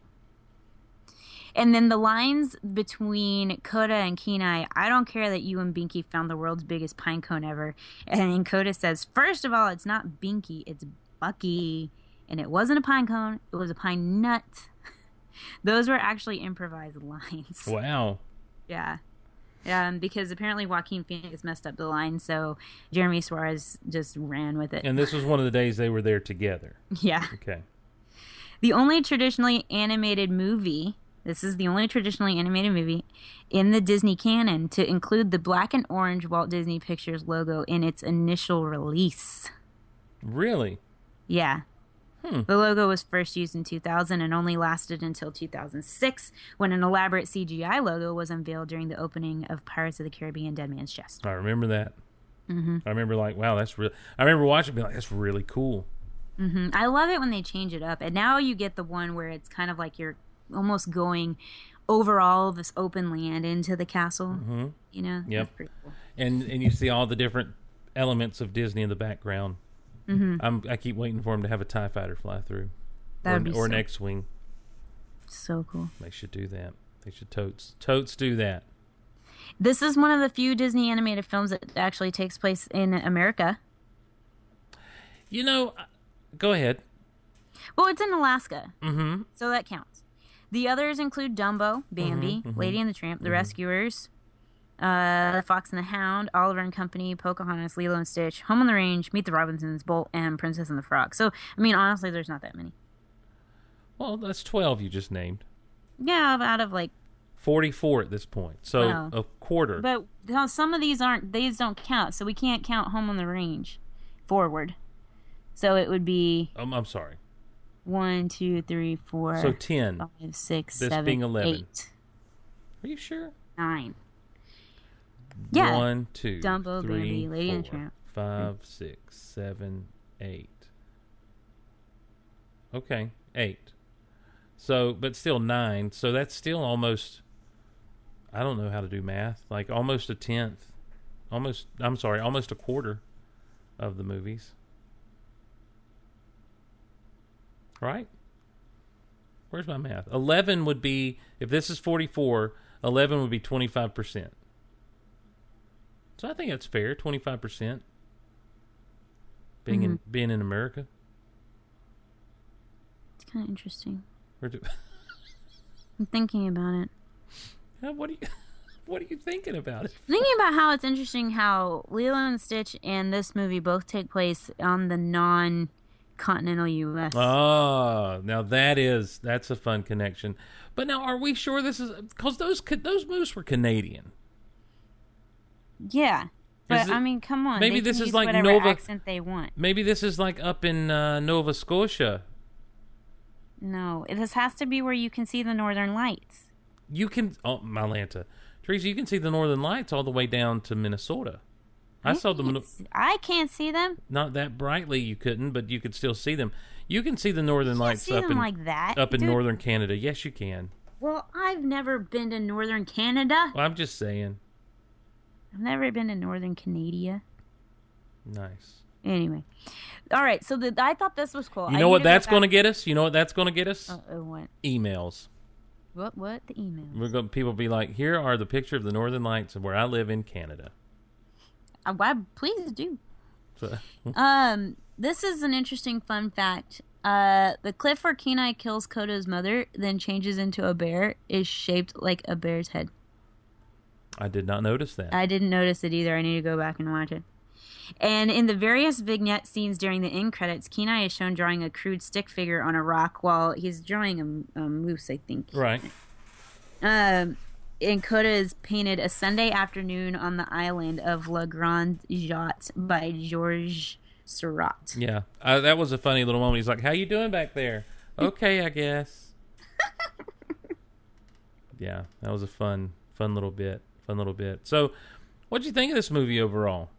And then the lines between Koda and Kenai, I don't care that you and Binky found the world's biggest pine cone ever. And then Koda says, first of all, it's not Binky, it's Bucky. And it wasn't a pine cone, it was a pine nut. (laughs) Those were actually improvised (laughs) lines. Wow. Yeah. Um, because apparently Joaquin Phoenix messed up the line, so Jeremy Suarez just ran with it. And this was one of the days they were there together. (laughs) Yeah. Okay. The only traditionally animated movie, this is the only traditionally animated movie in the Disney canon to include the black and orange Walt Disney Pictures logo in its initial release. Really? Yeah. Hmm. The logo was first used in 2000 and only lasted until 2006 when an elaborate CGI logo was unveiled during the opening of Pirates of the Caribbean Dead Man's Chest. I remember that. Mhm. I remember like, wow, that's real. I remember watching, it, being like, that's really cool. hmm I love it when they change it up. And now you get the one where it's kind of like you're almost going over all this open land into the castle. hmm You know? Yep. Cool. And and you see all the different elements of Disney in the background. Mhm. I'm I keep waiting for him to have a Tie Fighter fly through, That or, an- be or an so- X-wing. So cool. They should do that. They should totes totes do that. This is one of the few Disney animated films that actually takes place in America. You know, go ahead. Well, it's in Alaska. Mm-hmm. So that counts. The others include Dumbo, Bambi, Mhm, mhm, Lady and the Tramp, The mhm. Rescuers, uh, The Fox and the Hound, Oliver and Company, Pocahontas, Lilo and Stitch, Home on the Range, Meet the Robinsons, Bolt, and Princess and the Frog. So, I mean, honestly, there's not that many. Well, that's twelve you just named. Yeah, out of like, Forty-four at this point. So Wow. a quarter. but some of these aren't, these don't count. So we can't count Home on the Range forward. So it would be Um, I'm sorry. One, two, three, four, So 10. five, six, This seven, being 11. eight, Are you sure? nine. Yeah. One, two, Dumbo, three, Bambi, Lady and Tramp. five, six, seven, eight. Okay, eight. So, but still nine. So that's still almost I don't know how to do math. Like almost a tenth, almost. I'm sorry, almost a quarter of the movies. Right? Where's my math? 11 would be, if this is 44, 11 would be 25%. So I think that's fair, 25%. Being in Mhm. being in America. It's kind of interesting. Do- (laughs) I'm thinking about it. What are you (laughs) what are you thinking about it? (laughs) Thinking about how it's interesting how Lilo and Stitch and this movie both take place on the non-continental U.S. Ah, now that is that's a fun connection. But now, are we sure this is because those those moose were Canadian? yeah, but it- I mean, come on. maybe this is like Nova- accent they want. Maybe this is like up in uh, Nova Scotia. No, this has to be where you can see the northern lights. You can oh Mylanta, Teresa, you can see the Northern Lights all the way down to Minnesota. I saw them can't can't see them. not that brightly. You couldn't, but you could still see them. You can see the Northern Lights see up them in like that, up in dude. northern Canada. Yes, you can. Well, I've never been to northern Canada. Well, I'm just saying. I've never been to northern Canada. Nice. Anyway, all right. So the, I thought this was cool. You I know need what that's going to get us? You know what that's going to get us? Uh-oh, what? Emails. What? What? The emails. We're going people be like, here are the picture of the Northern Lights of where I live in Canada. Uh, why? Please do. (laughs) Um, this is an interesting fun fact. Uh, the cliff where Kenai kills Koda's mother, then changes into a bear, is shaped like a bear's head. I did not notice that. I didn't notice it either. I need to go back and watch it. And in the various vignette scenes during the end credits, Kenai is shown drawing a crude stick figure on a rock while he's drawing a, a moose, I think. right. Um, and Koda is painted a Sunday afternoon on the island of La Grande Jatte by Georges Seurat. Yeah. Uh, that was a funny little moment. He's like, how you doing back there? (laughs) Okay, I guess. yeah, that was a fun, fun little bit. Fun little bit. So, what'd you think of this movie overall?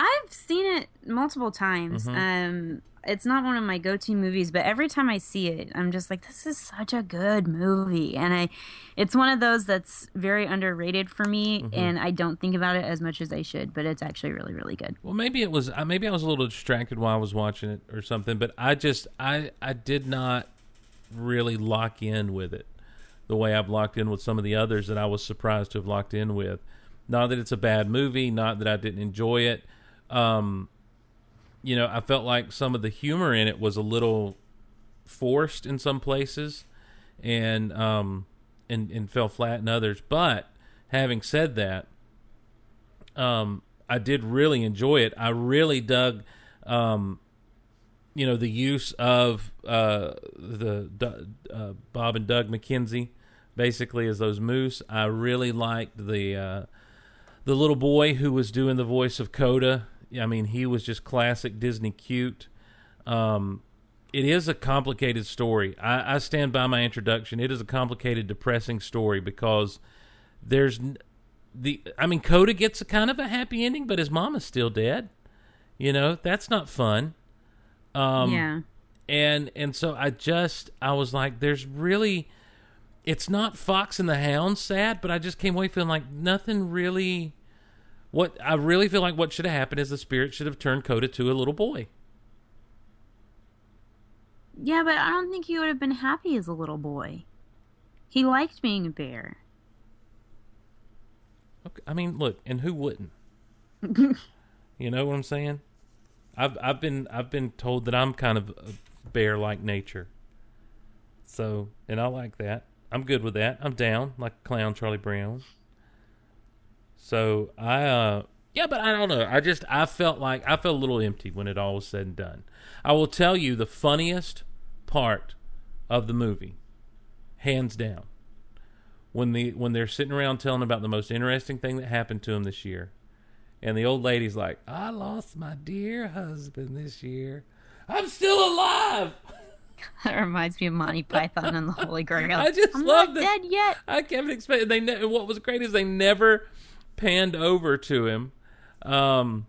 I've seen it multiple times. Mhm. Um, it's not one of my go-to movies, but every time I see it, I'm just like, this is such a good movie, and I, it's one of those that's very underrated for me, Mhm. and I don't think about it as much as I should, but it's actually really, really good. Well, maybe it was. Maybe I was a little distracted while I was watching it or something. But I just, I, I did not really lock in with it the way I've locked in with some of the others that I was surprised to have locked in with. Not that it's a bad movie. Not that I didn't enjoy it. Um, you know, I felt like some of the humor in it was a little forced in some places, and um, and and fell flat in others. But having said that, um, I did really enjoy it. I really dug, um, you know, the use of uh, the uh, Bob and Doug McKenzie, basically as those moose. I really liked the uh, the little boy who was doing the voice of Koda. I mean, he was just classic Disney cute. Um, it is a complicated story. I, I stand by my introduction. It is a complicated, depressing story because there's the. I mean, Koda gets a kind of a happy ending, but his mom is still dead. You know, that's not fun. Um, Yeah. And and so I just I was like, there's really, it's not Fox and the Hound sad, but I just came away feeling like nothing really. What I really feel like what should have happened is the spirit should have turned Koda to a little boy. Yeah, but I don't think he would have been happy as a little boy. He liked being a bear. Okay, I mean, look, and who wouldn't? (laughs) you know what I'm saying? I've I've been I've been told that I'm kind of a bear-like nature. So, and I like that. I'm good with that. I'm down like clown Charlie Brown. So I uh yeah, but I don't know. I just I felt like I felt a little empty when it all was said and done. I will tell you the funniest part of the movie, hands down, when the when they're sitting around telling about the most interesting thing that happened to them this year, and the old lady's like, "I lost my dear husband this year. I'm still alive." (laughs) That reminds me of Monty Python and the Holy Grail. (laughs) I just I'm love not that. dead yet. I kept expecting they. Ne- what was great is they never panned over to him um,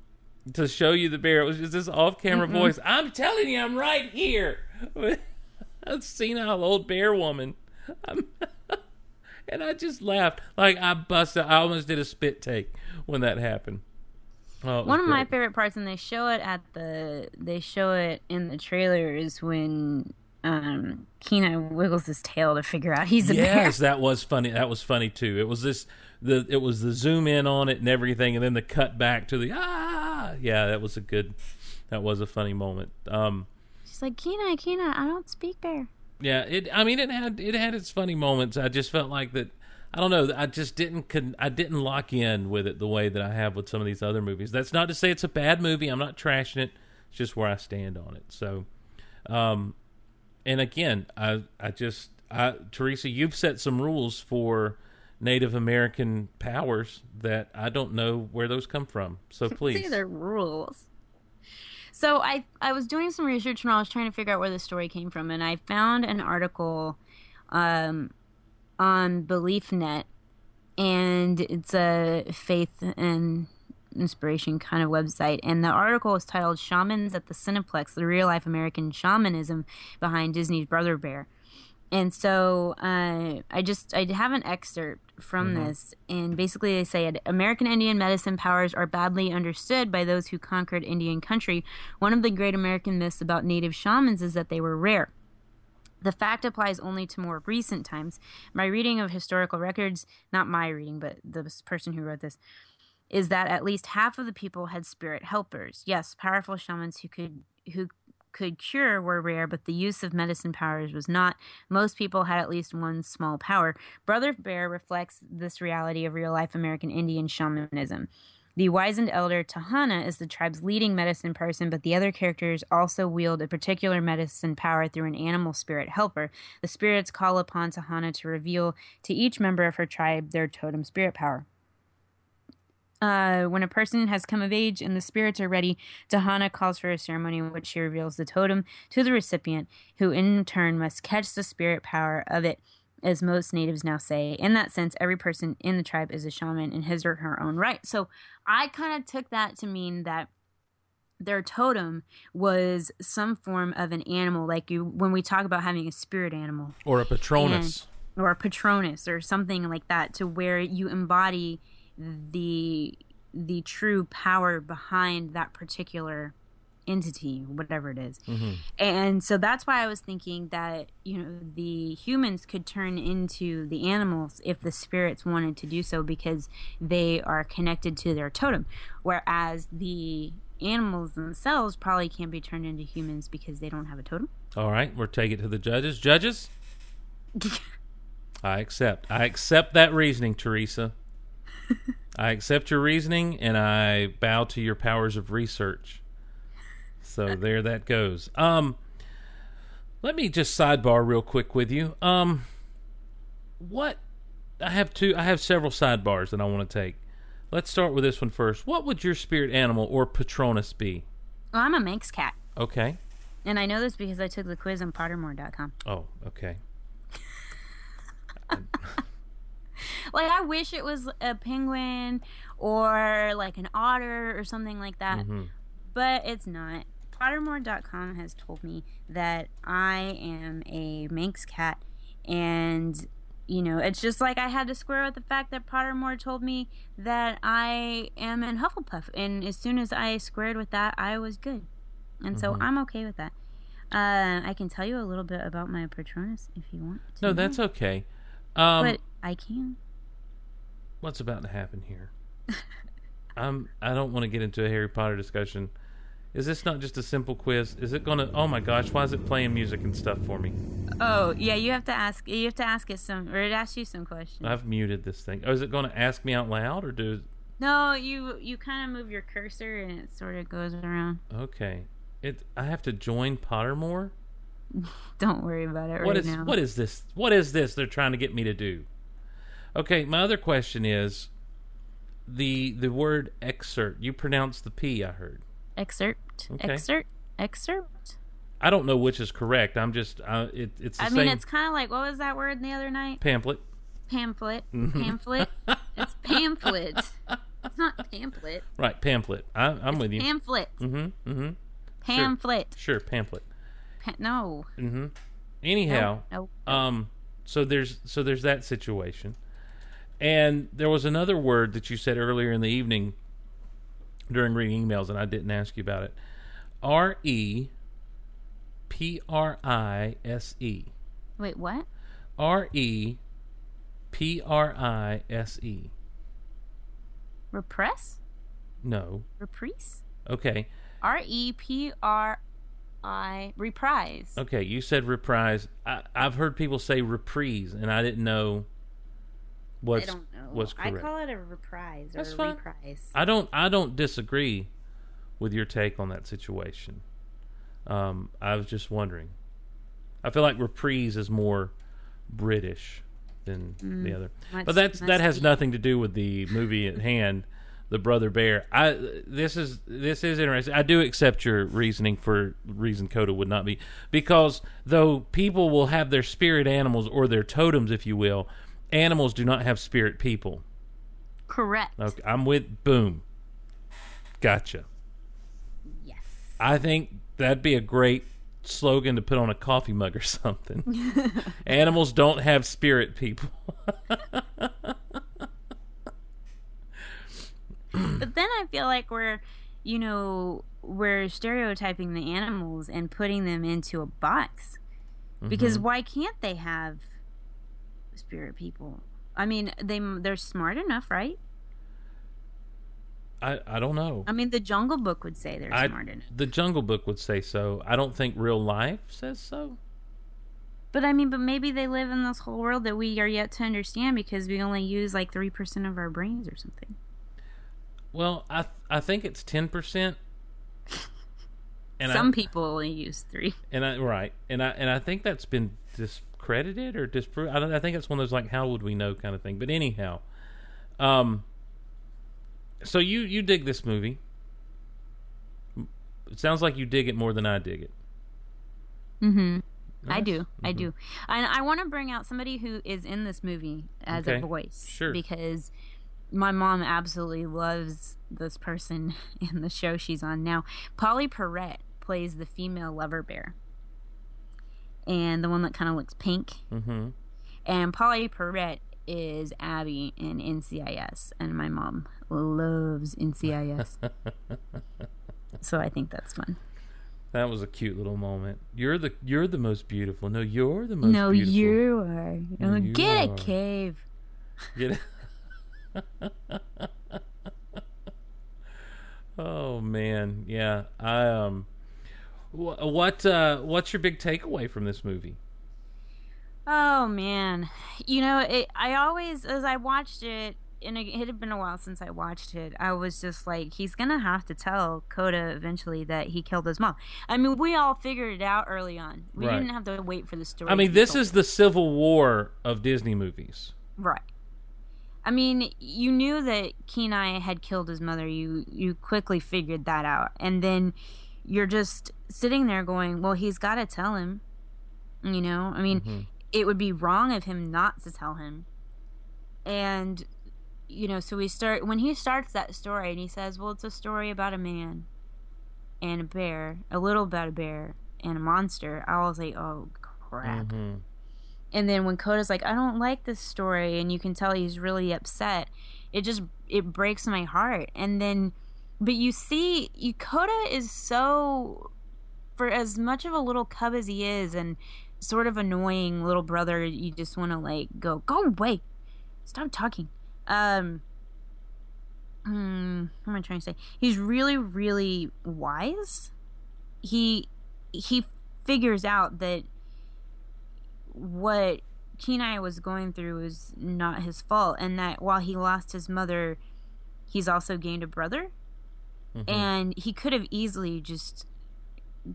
to show you the bear. It was just this off-camera Mm-mm. voice. I'm telling you, I'm right here. (laughs) A senile old bear woman. (laughs) And I just laughed like I busted. I almost did a spit take when that happened. Oh, One of my favorite parts, and they show it at the they show it in the trailer, is when um Kenai wiggles his tail to figure out he's a yes, bear. that was funny. That was funny too. It was this the it was the zoom in on it and everything, and then the cut back to the ah. Yeah, that was a good. That was a funny moment. Um, She's like, Kenai, Kenai, I don't speak bear. yeah, it. I mean, it had it had its funny moments. I just felt like that. I don't know. I just didn't. con- I didn't lock in with it the way that I have with some of these other movies. That's not to say it's a bad movie. I'm not trashing it. It's just where I stand on it. So, um, and again, I I just I Teresa, you've set some rules for Native American powers that I don't know where those come from. So (laughs) please, See their rules. So I I was doing some research and I was trying to figure out where the story came from, and I found an article um, on BeliefNet, and it's a faith and inspiration kind of website. And the article is titled "Shamans at the Cineplex: The Real Life American Shamanism Behind Disney's Brother Bear." And so uh, I just I have an excerpt from Mhm. this, and basically they say American Indian medicine powers are badly understood by those who conquered Indian country. One of the great American myths about native shamans is that they were rare. The fact applies only to more recent times. My reading of historical records, not my reading, but the person who wrote this, is that at least half of the people had spirit helpers. Yes, powerful shamans who could who could cure were rare, but the use of medicine powers was not. Most people had at least one small power. Brother Bear reflects this reality of real life American Indian shamanism. The wizened elder Tanana is the tribe's leading medicine person, but the other characters also wield a particular medicine power through an animal spirit helper. The spirits call upon Tanana to reveal to each member of her tribe their totem spirit power. Uh, when a person has come of age and the spirits are ready, Tanana calls for a ceremony in which she reveals the totem to the recipient, who in turn must catch the spirit power of it, as most natives now say. In that sense, every person in the tribe is a shaman in his or her own right. So I kind of took that to mean that their totem was some form of an animal, like you when we talk about having a spirit animal or a Patronus. and- or a patronus or something like that to where you embody the the true power behind that particular entity whatever it is Mhm. and so that's why i was thinking that you know the humans could turn into the animals if the spirits wanted to do so because they are connected to their totem whereas the animals themselves probably can't be turned into humans because they don't have a totem All right, we'll take it to the judges. Judges, (laughs) I accept. I accept that reasoning, Teresa. I accept your reasoning, and I bow to your powers of research. So (laughs) there that goes. Um, let me just sidebar real quick with you. Um, what I have two. I have several sidebars that I want to take. Let's start with this one first. What would your spirit animal or Patronus be? well i'm a manx cat Okay. And I know this because I took the quiz on Pottermore.com. Oh, okay. (laughs) (laughs) Like, I wish it was a penguin or like an otter or something like that, Mhm. but it's not. Pottermore.com has told me that I am a Manx cat, and you know, it's just like I had to square with the fact that Pottermore told me that I am in Hufflepuff, and as soon as I squared with that, I was good, and so Mhm. I'm okay with that. Uh, I can tell you a little bit about my Patronus if you want. To No, that's okay. Um, but I can. what's about to happen here? (laughs) I'm. I don't want to get into a Harry Potter discussion. Is this not just a simple quiz? Is it gonna? Oh my gosh! Why is it playing music and stuff for me? Oh yeah, you have to ask. You have to ask it some, or it asks you some questions. I've muted this thing. Oh, is it going to ask me out loud or do? No, you you kind of move your cursor and it sort of goes around. Okay. It. I have to join Pottermore. (laughs) Don't worry about it What right is now. what is this? What is this? They're trying to get me to do. Okay, my other question is the the word excerpt. You pronounce the p. I heard. excerpt? Okay. Excerpt? Excerpt? I don't know which is correct. I'm just. Uh, it, it's the I mean, it's kind of like what was that word the other night? pamphlet. Pamphlet. (laughs) Mhm. Pamphlet. it's pamphlet. It's not pamphlet. Right, pamphlet. I, I'm with you. Pamphlet. Mm-hmm. Mm-hmm. Pamphlet. Sure, sure pamphlet. (laughs) No. Mm-hmm. Anyhow, No, um, So there's so there's that situation. And there was another word that you said earlier in the evening during reading emails, and I didn't ask you about it. R E P R I S E. Wait, what? R E P R I S E. Repress? No. Reprise? Okay. R E P R I reprise. Okay, you said reprise. I, I've heard people say reprise, and I didn't know what's I don't know. what's I call it a reprise That's or a fine. reprise. I don't I don't disagree with your take on that situation. Um, I was just wondering. I feel like reprise is more British than the Mm, other, must- but that's that has be. nothing to do with the movie at hand, The Brother Bear. I this is this is interesting. I do accept your reasoning for reason Koda would not be because though people will have their spirit animals or their totems, if you will, animals do not have spirit people. Correct. Okay, I'm with boom. Gotcha. Yes. I think that'd be a great slogan to put on a coffee mug or something. (laughs) Animals don't have spirit people. (laughs) but then I feel like we're, you know, we're stereotyping the animals and putting them into a box. Because Mhm. why can't they have spirit people? I mean, they they're smart enough, right? I, I don't know. I mean, the Jungle Book would say they're I, smart enough. the Jungle Book would say so. I don't think real life says so. But I mean, but maybe they live in this whole world that we are yet to understand because we only use like three percent of our brains or something. Well, I I think it's ten percent. Some people only use three. And I right, and I and I think that's been discredited or disproved. I, don't, I think it's one of those like how would we know kind of thing. But anyhow, um, so you you dig this movie? It sounds like you dig it more than I dig it. Mm-hmm. I Nice. do. I do. And I want to bring out somebody who is in this movie as Okay. a voice. Sure. Because my mom absolutely loves this person (laughs) in the show she's on now. Pauley Perrette plays the female lover bear. And the one that kind of looks pink. Mm-hmm. And Pauley Perrette is Abby in NCIS. And my mom loves NCIS. (laughs) so I think that's fun. That was a cute little moment. You're the you're the most beautiful. No, you're the most no, beautiful. you are. No, you Get are. a cave. Get it? (laughs) (laughs) oh man, yeah. I um, wh- what uh, what's your big takeaway from this movie? Oh man, you know, it, I always as I watched it, and it, it had been a while since I watched it. I was just like, he's gonna have to tell Koda eventually that he killed his mom. I mean, we all figured it out early on. We Right. didn't have to wait for the story. I mean, this is the Civil War of Disney movies. right. I mean, you knew that Kenai had killed his mother. You you quickly figured that out, and then you're just sitting there going, "Well, he's got to tell him." You know, I mean, Mhm. it would be wrong of him not to tell him. And you know, so we start when he starts that story and he says, "Well, it's a story about a man and a bear, a little about a bear and a monster." I was like, "Oh crap." Mhm. And then when Koda's like, "I don't like this story," and you can tell he's really upset, it just it breaks my heart. And then but you see, Koda is so for as much of a little cub as he is and sort of annoying little brother, you just want to like go, go away, stop talking. Um, hmm, what am I trying to say? He's really, really wise. He he figures out that what Kenai was going through was not his fault, and that while he lost his mother, he's also gained a brother. Mhm. And he could have easily just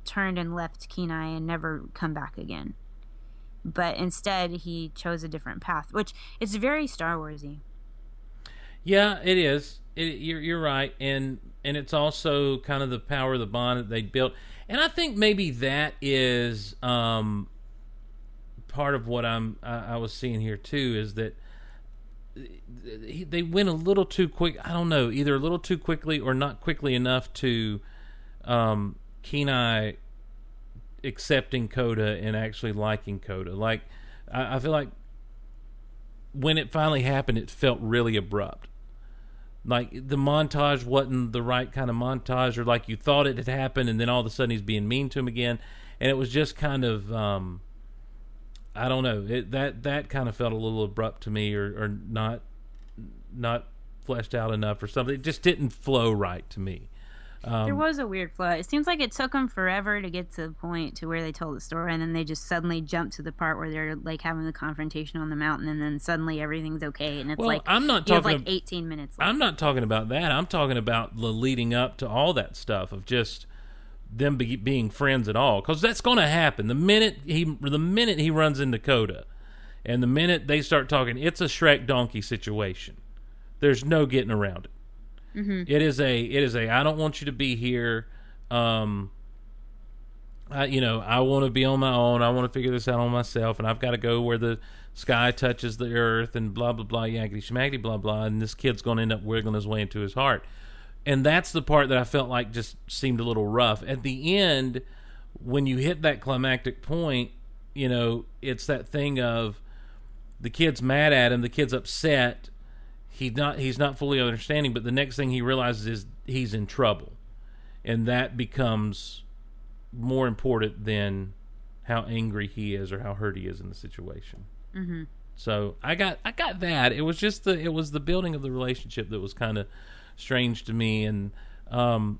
turned and left Kenai and never come back again. But instead, he chose a different path, which is very Star Warsy. Yeah, it is. It, you're you're right, and and it's also kind of the power of the bond that they built, and I think maybe that is um, part of what I'm I, I was seeing here too is that they went a little too quick. I don't know, either a little too quickly or not quickly enough to um, Kenai accepting Koda and actually liking Koda. Like I, I feel like when it finally happened, it felt really abrupt. Like the montage wasn't the right kind of montage, or like you thought it had happened, and then all of a sudden he's being mean to him again, and it was just kind of, um, I don't know, it, that that kind of felt a little abrupt to me, or, or not not fleshed out enough, or something. It just didn't flow right to me. Um, there was a weird flow. It seems like it took them forever to get to the point to where they told the story, and then they just suddenly jumped to the part where they're like having the confrontation on the mountain, and then suddenly everything's okay, and it's Well, like I'm not you have talking like ab- 18 minutes. Left. I'm not talking about that. I'm talking about the leading up to all that stuff of just them be, being friends at all, because that's going to happen. The minute he, the minute he runs into Koda, and the minute they start talking, it's a Shrek donkey situation. There's no getting around it. Mm-hmm. It is a it is a I don't want you to be here. Um I you know, I want to be on my own. I want to figure this out on myself and I've got to go where the sky touches the earth and blah blah blah yakety schmackety blah blah and this kid's going to end up wiggling his way into his heart. And that's the part that I felt like just seemed a little rough. At the end when you hit that climactic point, you know, it's that thing of the kid's mad at him, the kid's upset, he's not he's not fully understanding but the next thing he realizes is he's in trouble and that becomes more important than how angry he is or how hurt he is in the situation Mm-hmm. so i got i got that it was just the it was the building of the relationship that was kind of strange to me and um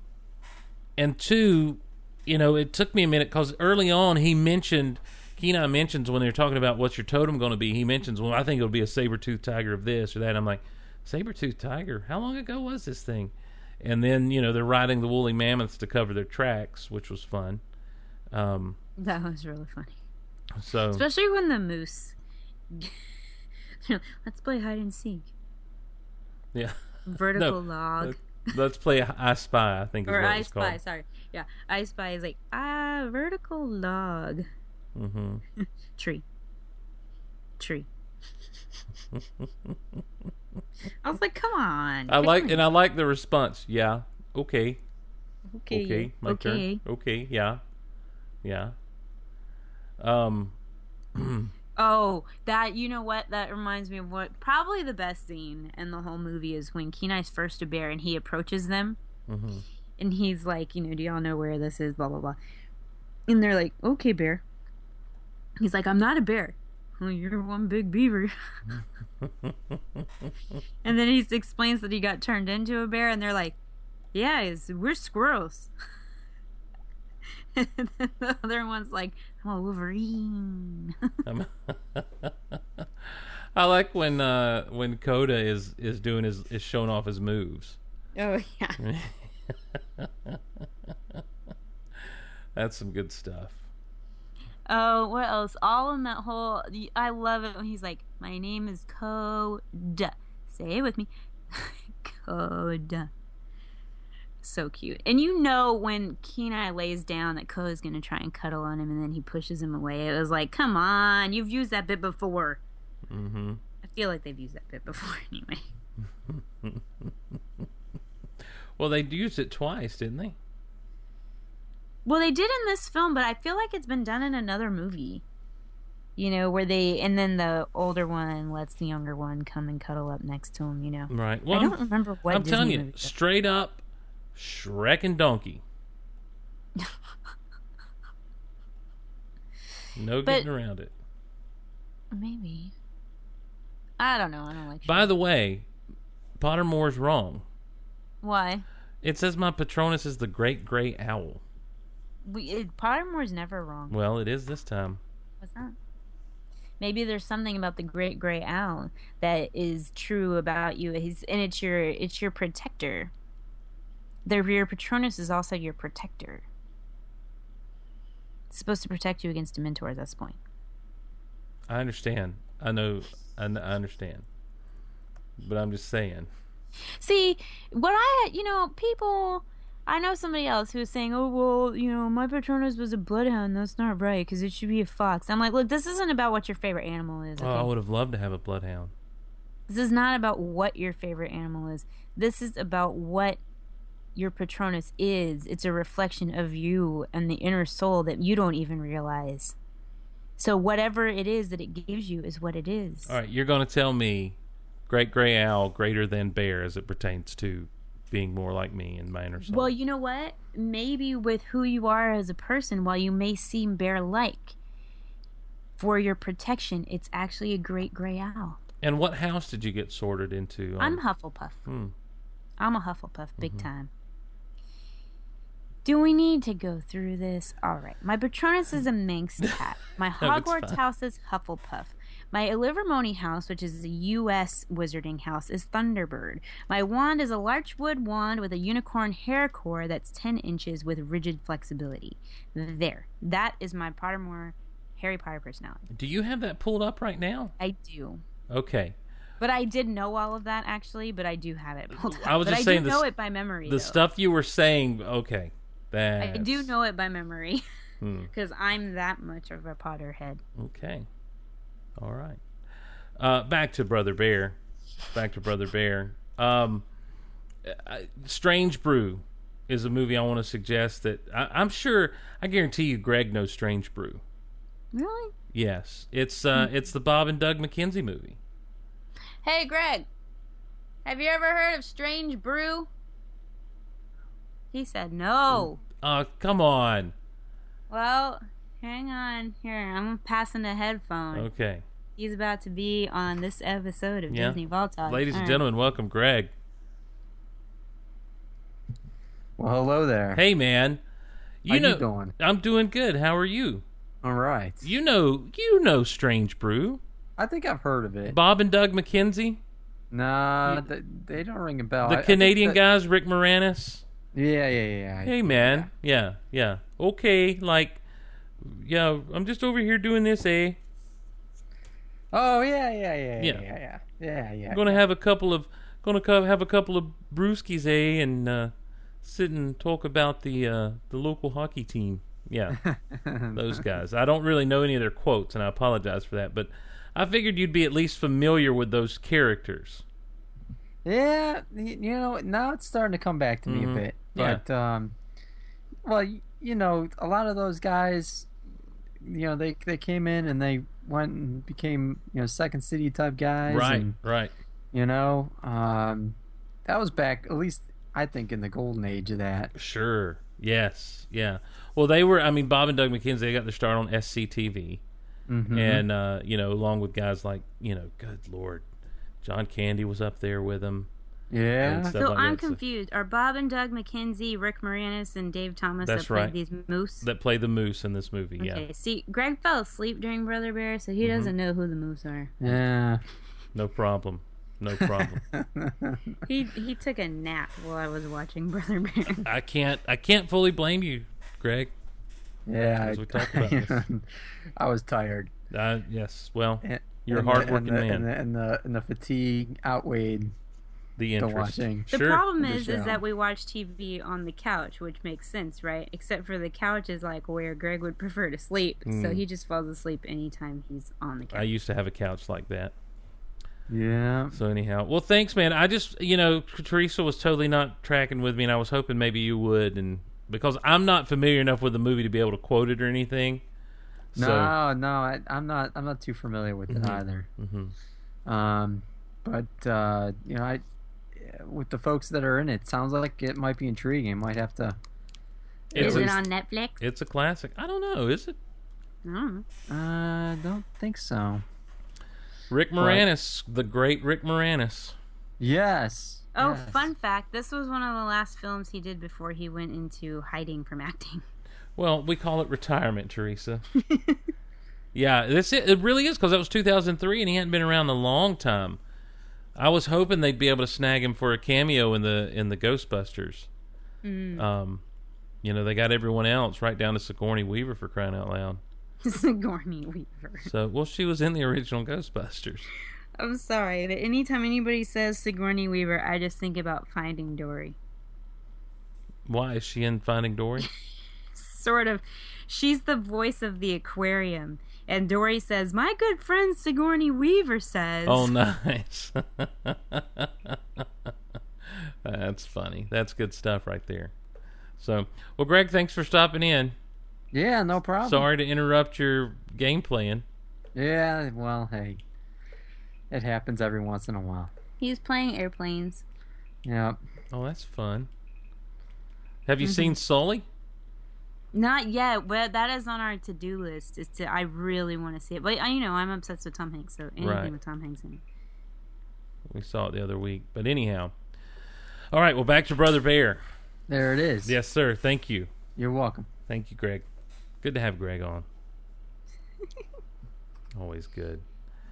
and two you know it took me a minute because early on he mentioned Kenai mentions when they're talking about what's your totem going to be, he mentions, well, I think it'll be a saber tooth tiger of this or that. I'm like, saber tooth tiger? How long ago was this thing? And then, you know, they're riding the woolly mammoths to cover their tracks, which was fun. Um, That was really funny, so, especially when the moose. (laughs) Let's play hide and seek. yeah. Vertical No, log. let- Let's play I Spy, I think or I it's spy. called. Sorry, yeah, I spy is like ah vertical log hmm (laughs) tree tree. (laughs) I was like, come on. I like, and. I like the response. Yeah. Okay. Okay, Okay. My okay. turn. Okay. Yeah. Yeah. Um. (clears throat) Oh, that you know what? That reminds me of what probably the best scene in the whole movie is when Kenai's first a bear and he approaches them mhm. and he's like, you know, do y'all know where this is? Blah blah blah. And they're like, okay, bear. He's like, I'm not a bear. Well, you're one big beaver. (laughs) and then he explains that he got turned into a bear, and they're like, yeah, we're squirrels. (laughs) (laughs) the other one's like, I'm a Wolverine. (laughs) Um, (laughs) I like when uh when Koda is is doing his is showing off his moves. oh yeah. That's some good stuff. Oh, what else? All in that whole. I love it when he's like, "My name is Koda." Say it with me, Koda. So cute, and you know when Kenai lays down that Koda's gonna try and cuddle on him, and then he pushes him away. It was like, "Come on, you've used that bit before." Mm-hmm. I feel like they've used that bit before (laughs) anyway. (laughs) well, they used it twice, didn't they? Well, they did in this film, but I feel like it's been done in another movie. You know, where they and then the older one lets the younger one come and cuddle up next to him. You know, Right. Well, I don't I'm- remember what. I'm Disney telling you, straight up, Shrek and Donkey. no But- getting around it. Maybe. I don't know. I don't like. By the way, Pottermore's wrong. Why? It says my Patronus is the Great Gray Owl. We it, Pottermore's never wrong. Well, it is this time. What's that? Maybe there's something about the great gray owl that is true about you. He's and it's your it's your protector. The your Patronus is also your protector. It's supposed to protect you against Dementors. at this point. I understand. I know. I, I understand. But I'm just saying. See, what I, you know, people, I know somebody else who was saying, oh, well, you know, my Patronus was a bloodhound. That's not right because it should be a fox. I'm like, look, this isn't about what your favorite animal is. Oh, I would have loved to have a bloodhound. This is not about what your favorite animal is. This is about what your Patronus is. It's a reflection of you and the inner soul that you don't even realize. So whatever it is that it gives you is what it is. All right, you're going to tell me great gray owl greater than bear as it pertains to being more like me in manner. So. Well, you know what? Maybe with who you are as a person, while you may seem bear like, for your protection, it's actually a great gray owl. and what house did you get sorted into? I'm Hufflepuff. Hmm. I'm a Hufflepuff, big Mm-hmm. time. Do we need to go through this? All right. My Patronus is a Manx (laughs) cat. My Hogwarts house is Hufflepuff. My Ilvermorny house, which is a U.S. wizarding house, is Thunderbird. My wand is a larchwood wand with a unicorn hair core that's 10 inches with rigid flexibility. There. That is my Pottermore Harry Potter personality. Do you have that pulled up right now? I do. Okay. But I did know all of that actually, but I do have it pulled up. I was but just I saying do the know it by memory. The though. stuff you were saying, okay. That I do know it by memory (laughs) Hmm. because I'm that much of a Potterhead. Okay. All right. Uh, back to Brother Bear. Back to Brother Bear. Um, I- Strange Brew is a movie I want to suggest that I, I'm sure I guarantee you Greg knows Strange Brew. Really? Yes, it's uh, it's the Bob and Doug McKenzie movie. Hey, Greg. Have you ever heard of Strange Brew? He said no. Uh, come on. Well, hang on. Here, I'm passing the headphone. Okay. He's about to be on this episode of Yeah. Disney Vault Talk. Ladies and All right. gentlemen, welcome Greg. Well, hello there. Hey, man. You How you know, doing? I'm doing good. How are you? All right. You know, you know Strange Brew. I think I've heard of it. Bob and Doug McKenzie, Nah, they, they don't ring a bell. I- I the think Canadian that- guys, Rick Moranis. Yeah, yeah, yeah. Hey, man. Yeah, yeah. Okay, like, yeah, I'm just over here doing this, eh? Oh yeah, yeah, yeah, Yeah. yeah, yeah, yeah, yeah. yeah I'm gonna have a couple of, gonna co- have a couple of brewskis, eh, and uh, sit and talk about the uh, the local hockey team. Yeah, (laughs) those guys. I don't really know any of their quotes, and I apologize for that, but I figured you'd be at least familiar with those characters. Yeah, you know, now it's starting to come back to me Mhm. a bit. Yeah. But um well, you know, a lot of those guys you know, they they came in and they went and became, you know, second city type guys Right, and, right. you know, um that was back at least I think in the golden age of that. Sure. Yes. Yeah. Well, they were. I mean, Bob and Doug McKenzie. They got their start on SCTV, Mhm. and uh, you know, along with guys like you know, good lord, John Candy was up there with them. Yeah. So like I'm that. Confused. Are Bob and Doug McKenzie, Rick Moranis, and Dave Thomas That's that played right. these moose? that play the moose in this movie. Okay, Yeah. see, Greg fell asleep during Brother Bear, so he Mhm. doesn't know who the moose are. Yeah. No problem. No problem. (laughs) He he took a nap while I was watching Brother Bear. (laughs) I can't. I can't fully blame you, Greg. Yeah, As I- talked about this. (laughs) I was tired. Uh, yes. Well, And- you're a and the- hardworking and the, man. And the, and the and the fatigue outweighed the the interest. watching. The Sure. problem The is, is that we watch TV on the couch, which makes sense, right? Except for the couch is like where Greg would (laughs) prefer to sleep, so Mm. he just falls asleep anytime he's on the couch. I used to have a couch like that. Yeah. So anyhow, well, thanks, man. I just, you know, Teresa was totally not tracking with me, and I was hoping maybe you would, and because I'm not familiar enough with the movie to be able to quote it or anything. So, No, no, I, I'm not. I'm not too familiar with it Mhm. either. Mhm. Um, but uh, you know, I with the folks that are in it, sounds like it might be intriguing. Might have to. It's is a- it on Netflix? it's a classic. I don't know, is it? No. Uh, don't think so. Rick But- Moranis, the great Rick Moranis. Yes. Oh, yes. fun fact! This was one of the last films he did before he went into hiding from acting. (laughs) Well, we call it retirement, Teresa. (laughs) yeah, this it, it really is because that was 2003, and he hadn't been around a long time. I was hoping they'd be able to snag him for a cameo in the in the Ghostbusters. Mm. Um, you know, they got everyone else right down to Sigourney Weaver for crying out loud. (laughs) Sigourney Weaver. So, well, she was in the original Ghostbusters. (laughs) I'm sorry, but anytime anybody says Sigourney Weaver, I just think about Finding Dory. Why is she in Finding Dory? Sort of. She's the voice of the aquarium. And Dory says, My good friend Sigourney Weaver says. oh, (laughs) nice. (laughs) That's funny. That's good stuff right there. So, well, Greg, thanks for stopping in. Yeah, no problem. Sorry to interrupt your game playing. Yeah, well, hey, it happens every once in a while. He's playing airplanes. Yep. Oh, that's fun. Have you Mhm. seen Sully? Not yet, but that is on our to-do list. Is to I really want to see it, but uh, you know I'm obsessed with Tom Hanks, so anything Right. with Tom Hanks in it. We saw it the other week. But anyhow. All right, well, back to Brother Bear. There it is. Yes, sir. Thank you. You're welcome. Thank you, Greg. Good to have Greg on. (laughs) Always good.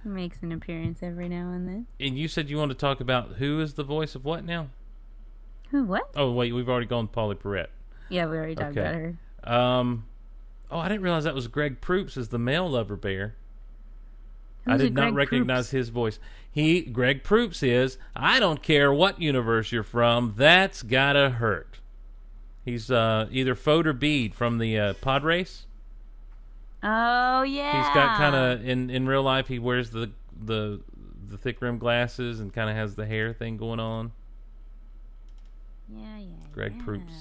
He makes an appearance every now and then. And you said you want to talk about who is the voice of what now? Who? What? Oh, wait, we've already gone Pauley Perrette. Yeah, we already talked about her. Um, oh, I didn't realize that was Greg Proops as the male lover bear. I Who's a did not Greg recognize his voice. He, Greg Proops, is I don't care what universe you're from. That's gotta hurt. He's uh, either Fode or Beed from the uh, pod race. Oh yeah. He's got kind of in in real life. He wears the the the thick rim glasses and kind of has the hair thing going on. Yeah, yeah. Greg yeah. Proops.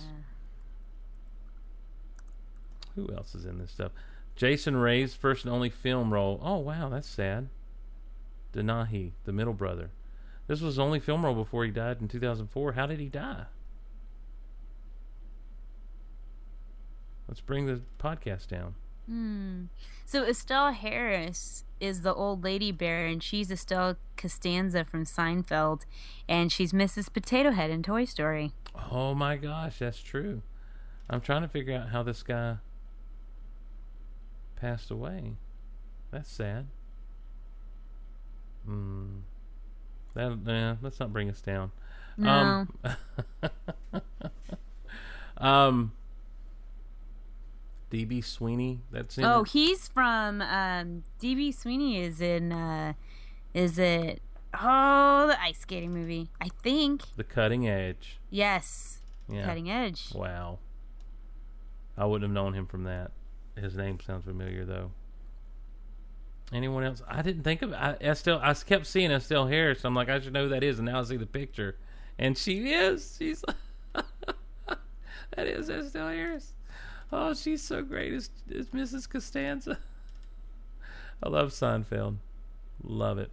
Who else is in this stuff? Jason Raize first and only film role. Oh wow, that's sad. Denahi, the middle brother. This was his only film role before he died in 2004. How did he die? Let's bring the podcast down. Hmm. So Estelle Harris is the old lady bear, and she's Estelle Costanza from Seinfeld, and she's Mrs. Potato Head in Toy Story. Oh my gosh, that's true. I'm trying to figure out how this guy passed away. That's sad. Hmm. That nah, let's not bring us down. Um, (laughs) um DB Sweeney, that's in Oh, it? he's from um, DB Sweeney is in uh, is it oh the ice skating movie? I think The Cutting Edge. yes. Yeah. Cutting Edge. Wow. I wouldn't have known him from that. His name sounds familiar though. Anyone else? I didn't think of I, Estelle. I kept seeing Estelle Harris. So I'm like, I should know who that is, and now I see the picture, and she is. She's (laughs) that is Estelle Harris. Oh, she's so great as, as Mrs. Costanza. (laughs) I love Seinfeld. Love it.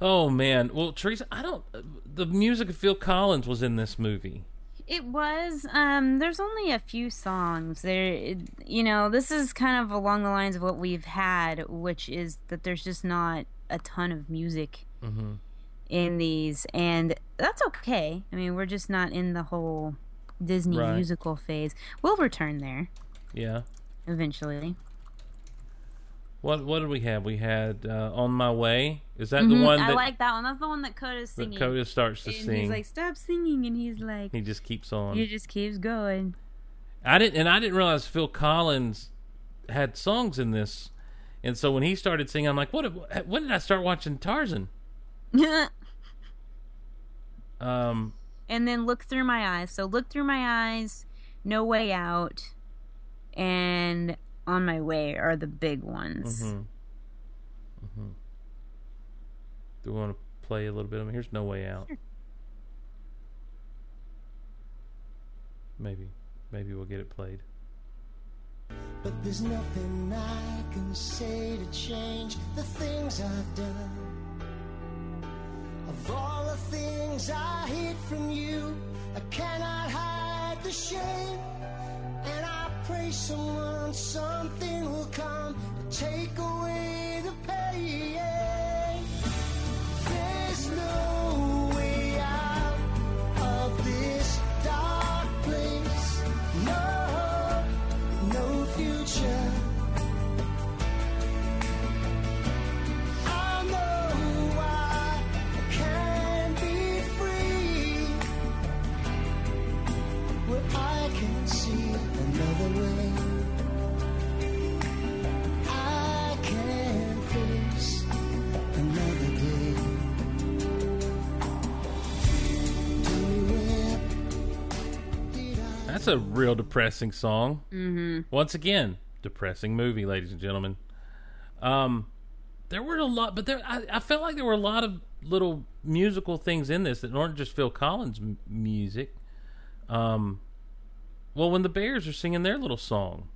Oh man. Well, Teresa, I don't. Uh, the music of Phil Collins was in this movie. It was. Um, there's only a few songs. There, you know, this is kind of along the lines of what we've had, which is that there's just not a ton of music Mm-hmm. in these, and that's okay. I mean, we're just not in the whole Disney Right. musical phase. We'll return there Yeah. eventually. What What did we have? We had uh, "On My Way." Is that the Mhm, one I like that one. That's the one that Koda's that singing. Koda starts to and sing? He's like, "Stop singing," and he's like, he just keeps on. "He just keeps going." I didn't, and I didn't realize Phil Collins had songs in this. And so when he started singing, I'm like, "What? When did I start watching Tarzan?" (laughs) Um, and then look through my eyes. So look through my eyes, no way out, and on my way are the big ones. mhm. Mhm. Do we want to play a little bit of it? Here's "No Way Out." Maybe, maybe we'll get it played. But there's nothing I can say to change the things I've done. Of all the things I hid from you, I cannot hide the shame. And I pray someone, something will come to take away the pain. There's no That's a real depressing song. Mhm. Once again, depressing movie, ladies and gentlemen. Um, there were a lot, but there I, I felt like there were a lot of little musical things in this that aren't just Phil Collins m- music. Um, well, when the Bears are singing their little song,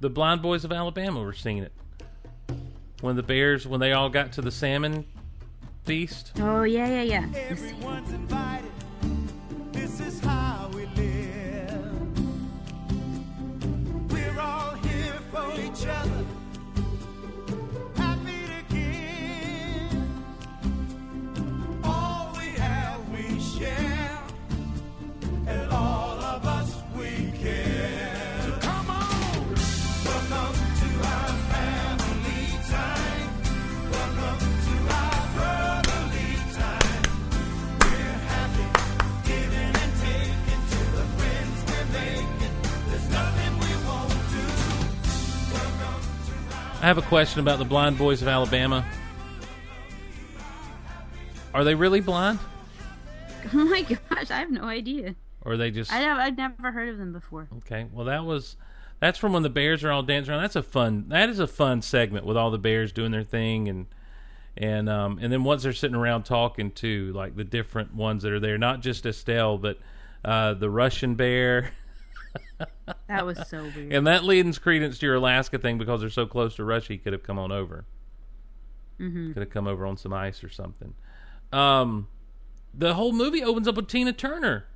The Blind Boys of Alabama were singing it. When the Bears, when they all got to the salmon feast. Oh yeah, yeah, yeah. I have a question about the Blind Boys of Alabama. Are they really blind, (laughs) Oh my gosh, I have no idea. or are they just? I have, I've never heard of them before. Okay, well that was that's from when the Bears are all dancing around. That's a fun. That is a fun segment with all the Bears doing their thing and and um and then once they're sitting around talking to like the different ones that are there, not just Estelle, but uh, the Russian bear. (laughs) That was so weird. And that leads credence to your Alaska thing because they're so close to Russia. He could have come on over. Mhm. Could have come over on some ice or something. Um, the whole movie opens up with Tina Turner.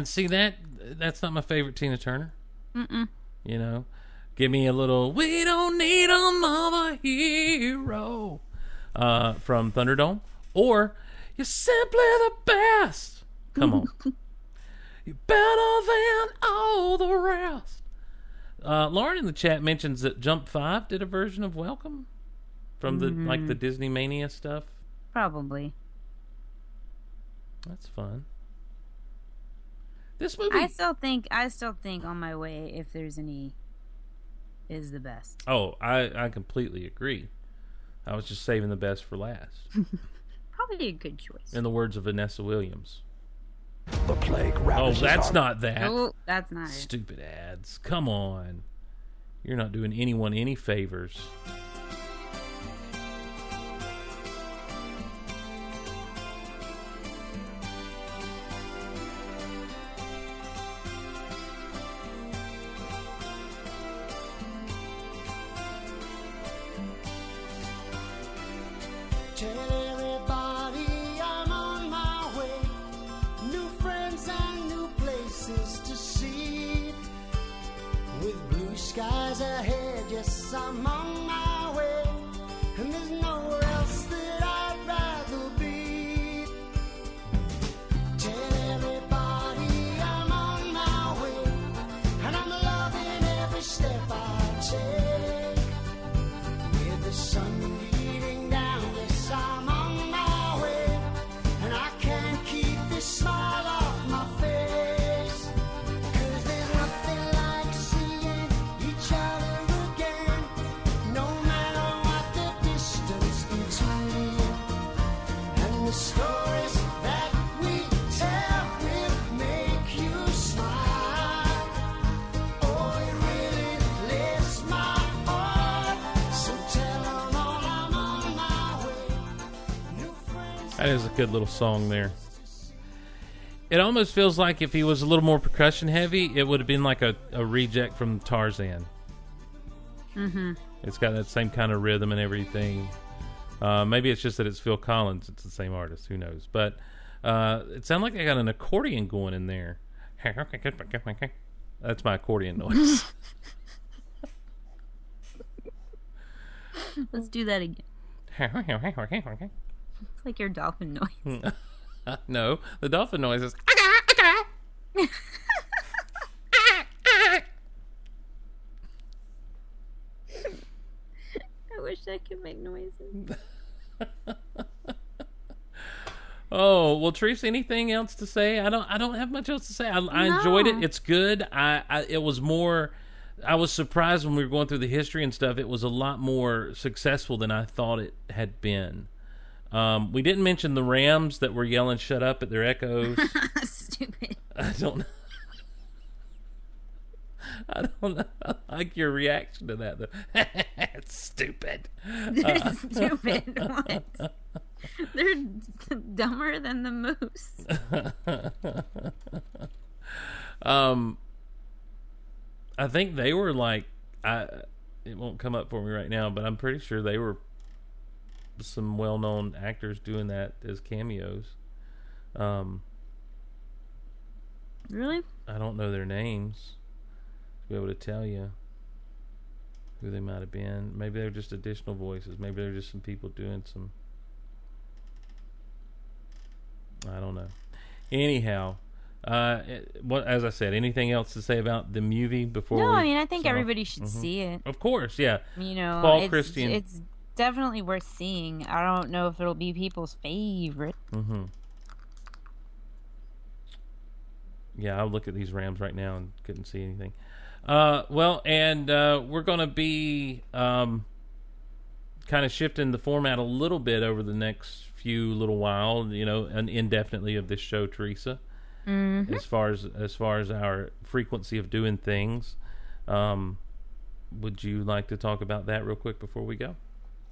And see that that's not my favorite Tina Turner. Mm-mm. You know, give me a little. We don't need another hero uh, from Thunderdome, or you're simply the best. Come on, (laughs) you're better than all the rest. Uh, Lauren in the chat mentions that Jump Five did a version of Welcome from the like the. Disney Mania stuff. Probably. That's fun. This movie. I still think I still think on my way if there's any is the best. Oh, I I completely agree. I was just saving the best for last. (laughs) Probably a good choice. In the words of Vanessa Williams. The plague Oh, that's our- not that. Oh, that's not it. Stupid ads. Come on. You're not doing anyone any favors. Ahead, That is a good little song there. It almost feels like if he was a little more percussion heavy, it would have been like a, a reject from Tarzan. Mm-hmm. It's got that same kind of rhythm and everything. Uh, maybe it's just that it's Phil Collins. It's the same artist. Who knows? But uh, it sounded like I got an accordion going in there. (laughs) That's my accordion noise. (laughs) Let's do that again. (laughs) It's like your dolphin (laughs) noise. Hmm. (laughs) no, the dolphin noise is. I wish I could make noises. (laughs) Oh well, Teresa. Anything else to say? I don't. I don't have much else to say. I, I enjoyed it. It's good. I, I. It was more. I was surprised when we were going through the history and stuff. It was a lot more successful than I thought it had been. Um, we didn't mention the Rams that were yelling "shut up" at their echoes. (laughs) Stupid. I don't know. I don't know. I like your reaction to that though. (laughs) it's stupid. They're Uh, stupid. (laughs) What? They're dumber than the moose. um, I think they were like I. It won't come up for me right now, but I'm pretty sure they were some well-known actors doing that as cameos. Um, Really? I don't know their names to be able to tell you who they might have been. Maybe they're just additional voices. Maybe they're just some people doing some. I don't know. Anyhow, uh, it- what as I said, anything else to say about the movie before? No, I mean I think off? everybody should Mhm. see it. Of course, yeah. You know, Paul it's, Christian. It's definitely worth seeing. I don't know if it'll be people's favorite. Mm-hmm. Yeah, I'll look at these Rams right now and couldn't see anything. Uh, well, and uh, we're going to be um, kind of shifting the format a little bit over the next few little while, you know, and indefinitely of this show, Teresa. Mhm. As far as as far as our frequency of doing things, um, would you like to talk about that real quick before we go?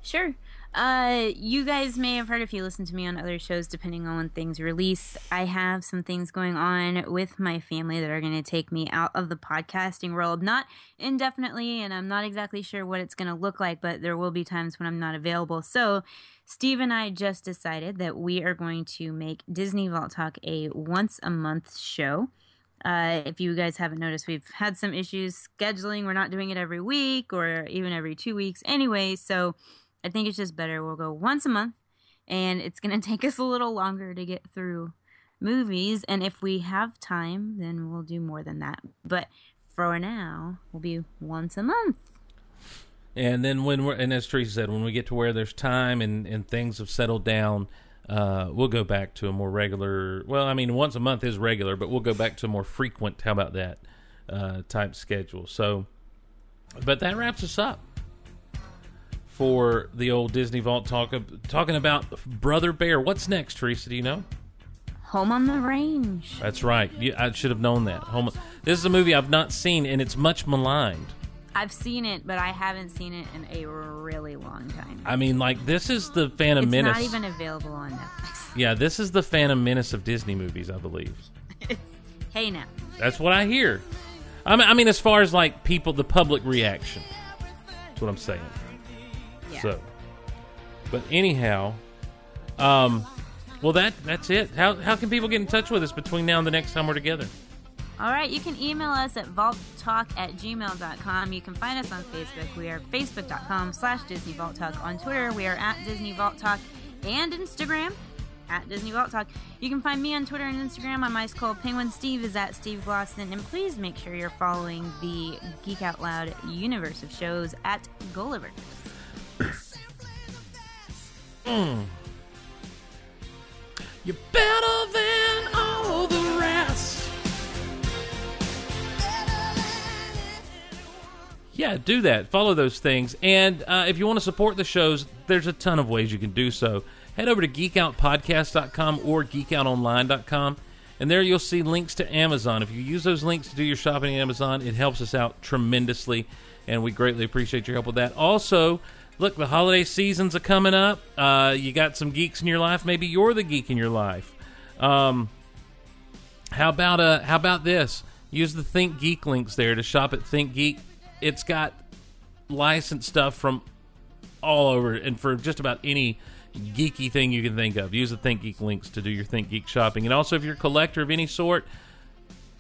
Sure. Uh, you guys may have heard if you listen to me on other shows, depending on when things release. I have some things going on with my family that are going to take me out of the podcasting world, not indefinitely, and I'm not exactly sure what it's going to look like, but there will be times when I'm not available. So, Steve and I just decided that we are going to make Disney Vault Talk a once a month show. Uh, if you guys haven't noticed, we've had some issues scheduling. We're not doing it every week or even every two weeks anyway. So I think it's just better. We'll go once a month, and it's going (laughs) to take us a little longer to get through movies. And if we have time, then we'll do more than that. But for now, we'll be once a month. And then when we're and as Teresa said, when we get to where there's time and and things have settled down, uh, we'll go back to a more regular. Well, I mean, once a month is regular, but we'll go back to a more frequent. How about that uh, type schedule? So, but that wraps us up for the old Disney Vault talk. Of, talking about Brother Bear. What's next, Teresa? Do you know? Home on the Range. That's right. You, I should have known that. Home. This is a movie I've not seen, and it's much maligned. I've seen it, but I haven't seen it in a really long time. I mean, like this is the Phantom it's Menace. not even available on Netflix. (laughs) Yeah, this is the Phantom Menace of Disney movies, I believe. hey now. That's what I hear. I mean, I mean, as far as like people, the public reaction. That's what I'm saying. Yeah. So, but anyhow, um, well that that's it. How how can people get in touch with us between now and the next time we're together? All right, you can email us at vaulttalk at gmail.com. You can find us on Facebook. We are facebook.com slash Disney Vault Talk. On Twitter, we are at Disney Vault Talk and Instagram at Disney Vault Talk. You can find me on Twitter and Instagram. I'm Ice Cold Penguin. Steve is at Steve Glosson. And please make sure you're following the Geek Out Loud universe of shows at Gulliver. Mm. You're better than all the rest. Yeah, do that. Follow those things. And uh, if you want to support the shows, there's a ton of ways you can do so. Head over to geekoutpodcast.com or geekoutonline.com, and there you'll see links to Amazon. If you use those links to do your shopping on Amazon, it helps us out tremendously, and we greatly appreciate your help with that. Also, look, the holiday seasons are coming up. Uh, you got some geeks in your life. Maybe you're the geek in your life. Um, How about uh how about this? Use the Think Geek links there to shop at Think Geek. It's got licensed stuff from all over and for just about any geeky thing you can think of. Use the Think Geek links to do your Think Geek shopping. And also if you're a collector of any sort,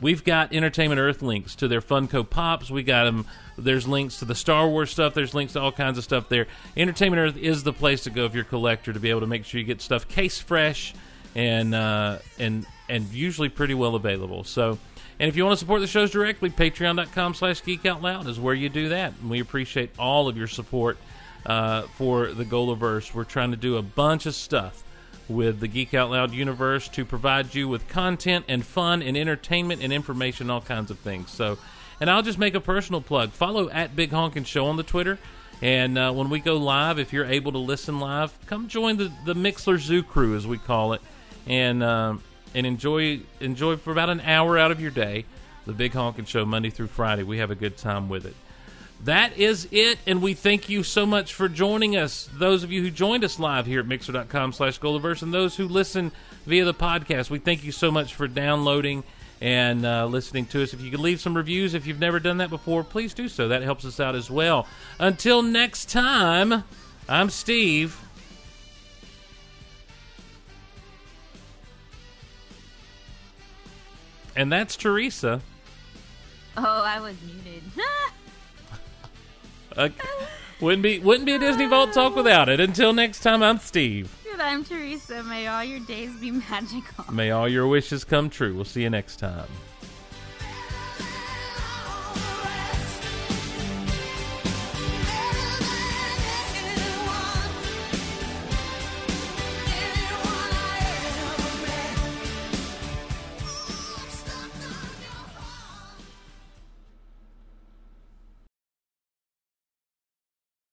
We've got Entertainment Earth links to their Funko Pops. We got them. There's links to the Star Wars stuff. There's links to all kinds of stuff there. Entertainment Earth is the place to go if you're a collector to be able to make sure you get stuff case fresh and uh, and and usually pretty well available. So, and if you want to support the shows directly, Patreon.com/slash Geek Out Loud is where you do that. And we appreciate all of your support uh, for the Golaverse. We're trying to do a bunch of stuff with the Geek Out Loud universe to provide you with content and fun and entertainment and information, all kinds of things. So, and I'll just make a personal plug. Follow at Big Honkin' Show on the Twitter. And uh, when we go live, if you're able to listen live, come join the, the Mixler Zoo crew, as we call it, and um, and enjoy enjoy for about an hour out of your day the Big Honkin' Show Monday through Friday. We have a good time with it that is it and we thank you so much for joining us. Those of you who joined us live here at mixer.com slash goldiverse and those who listen via the podcast we thank you so much for downloading and uh, listening to us. If you could leave some reviews if you've never done that before please do so. That helps us out as well. Until next time i'm steve. And that's teresa. Oh, I was muted. (laughs) Uh, wouldn't be wouldn't be a Disney Vault Talk without it. Until next time, I'm Steve. and I'm Teresa. May all your days be (laughs) magical. May all your wishes come true. We'll see you next time.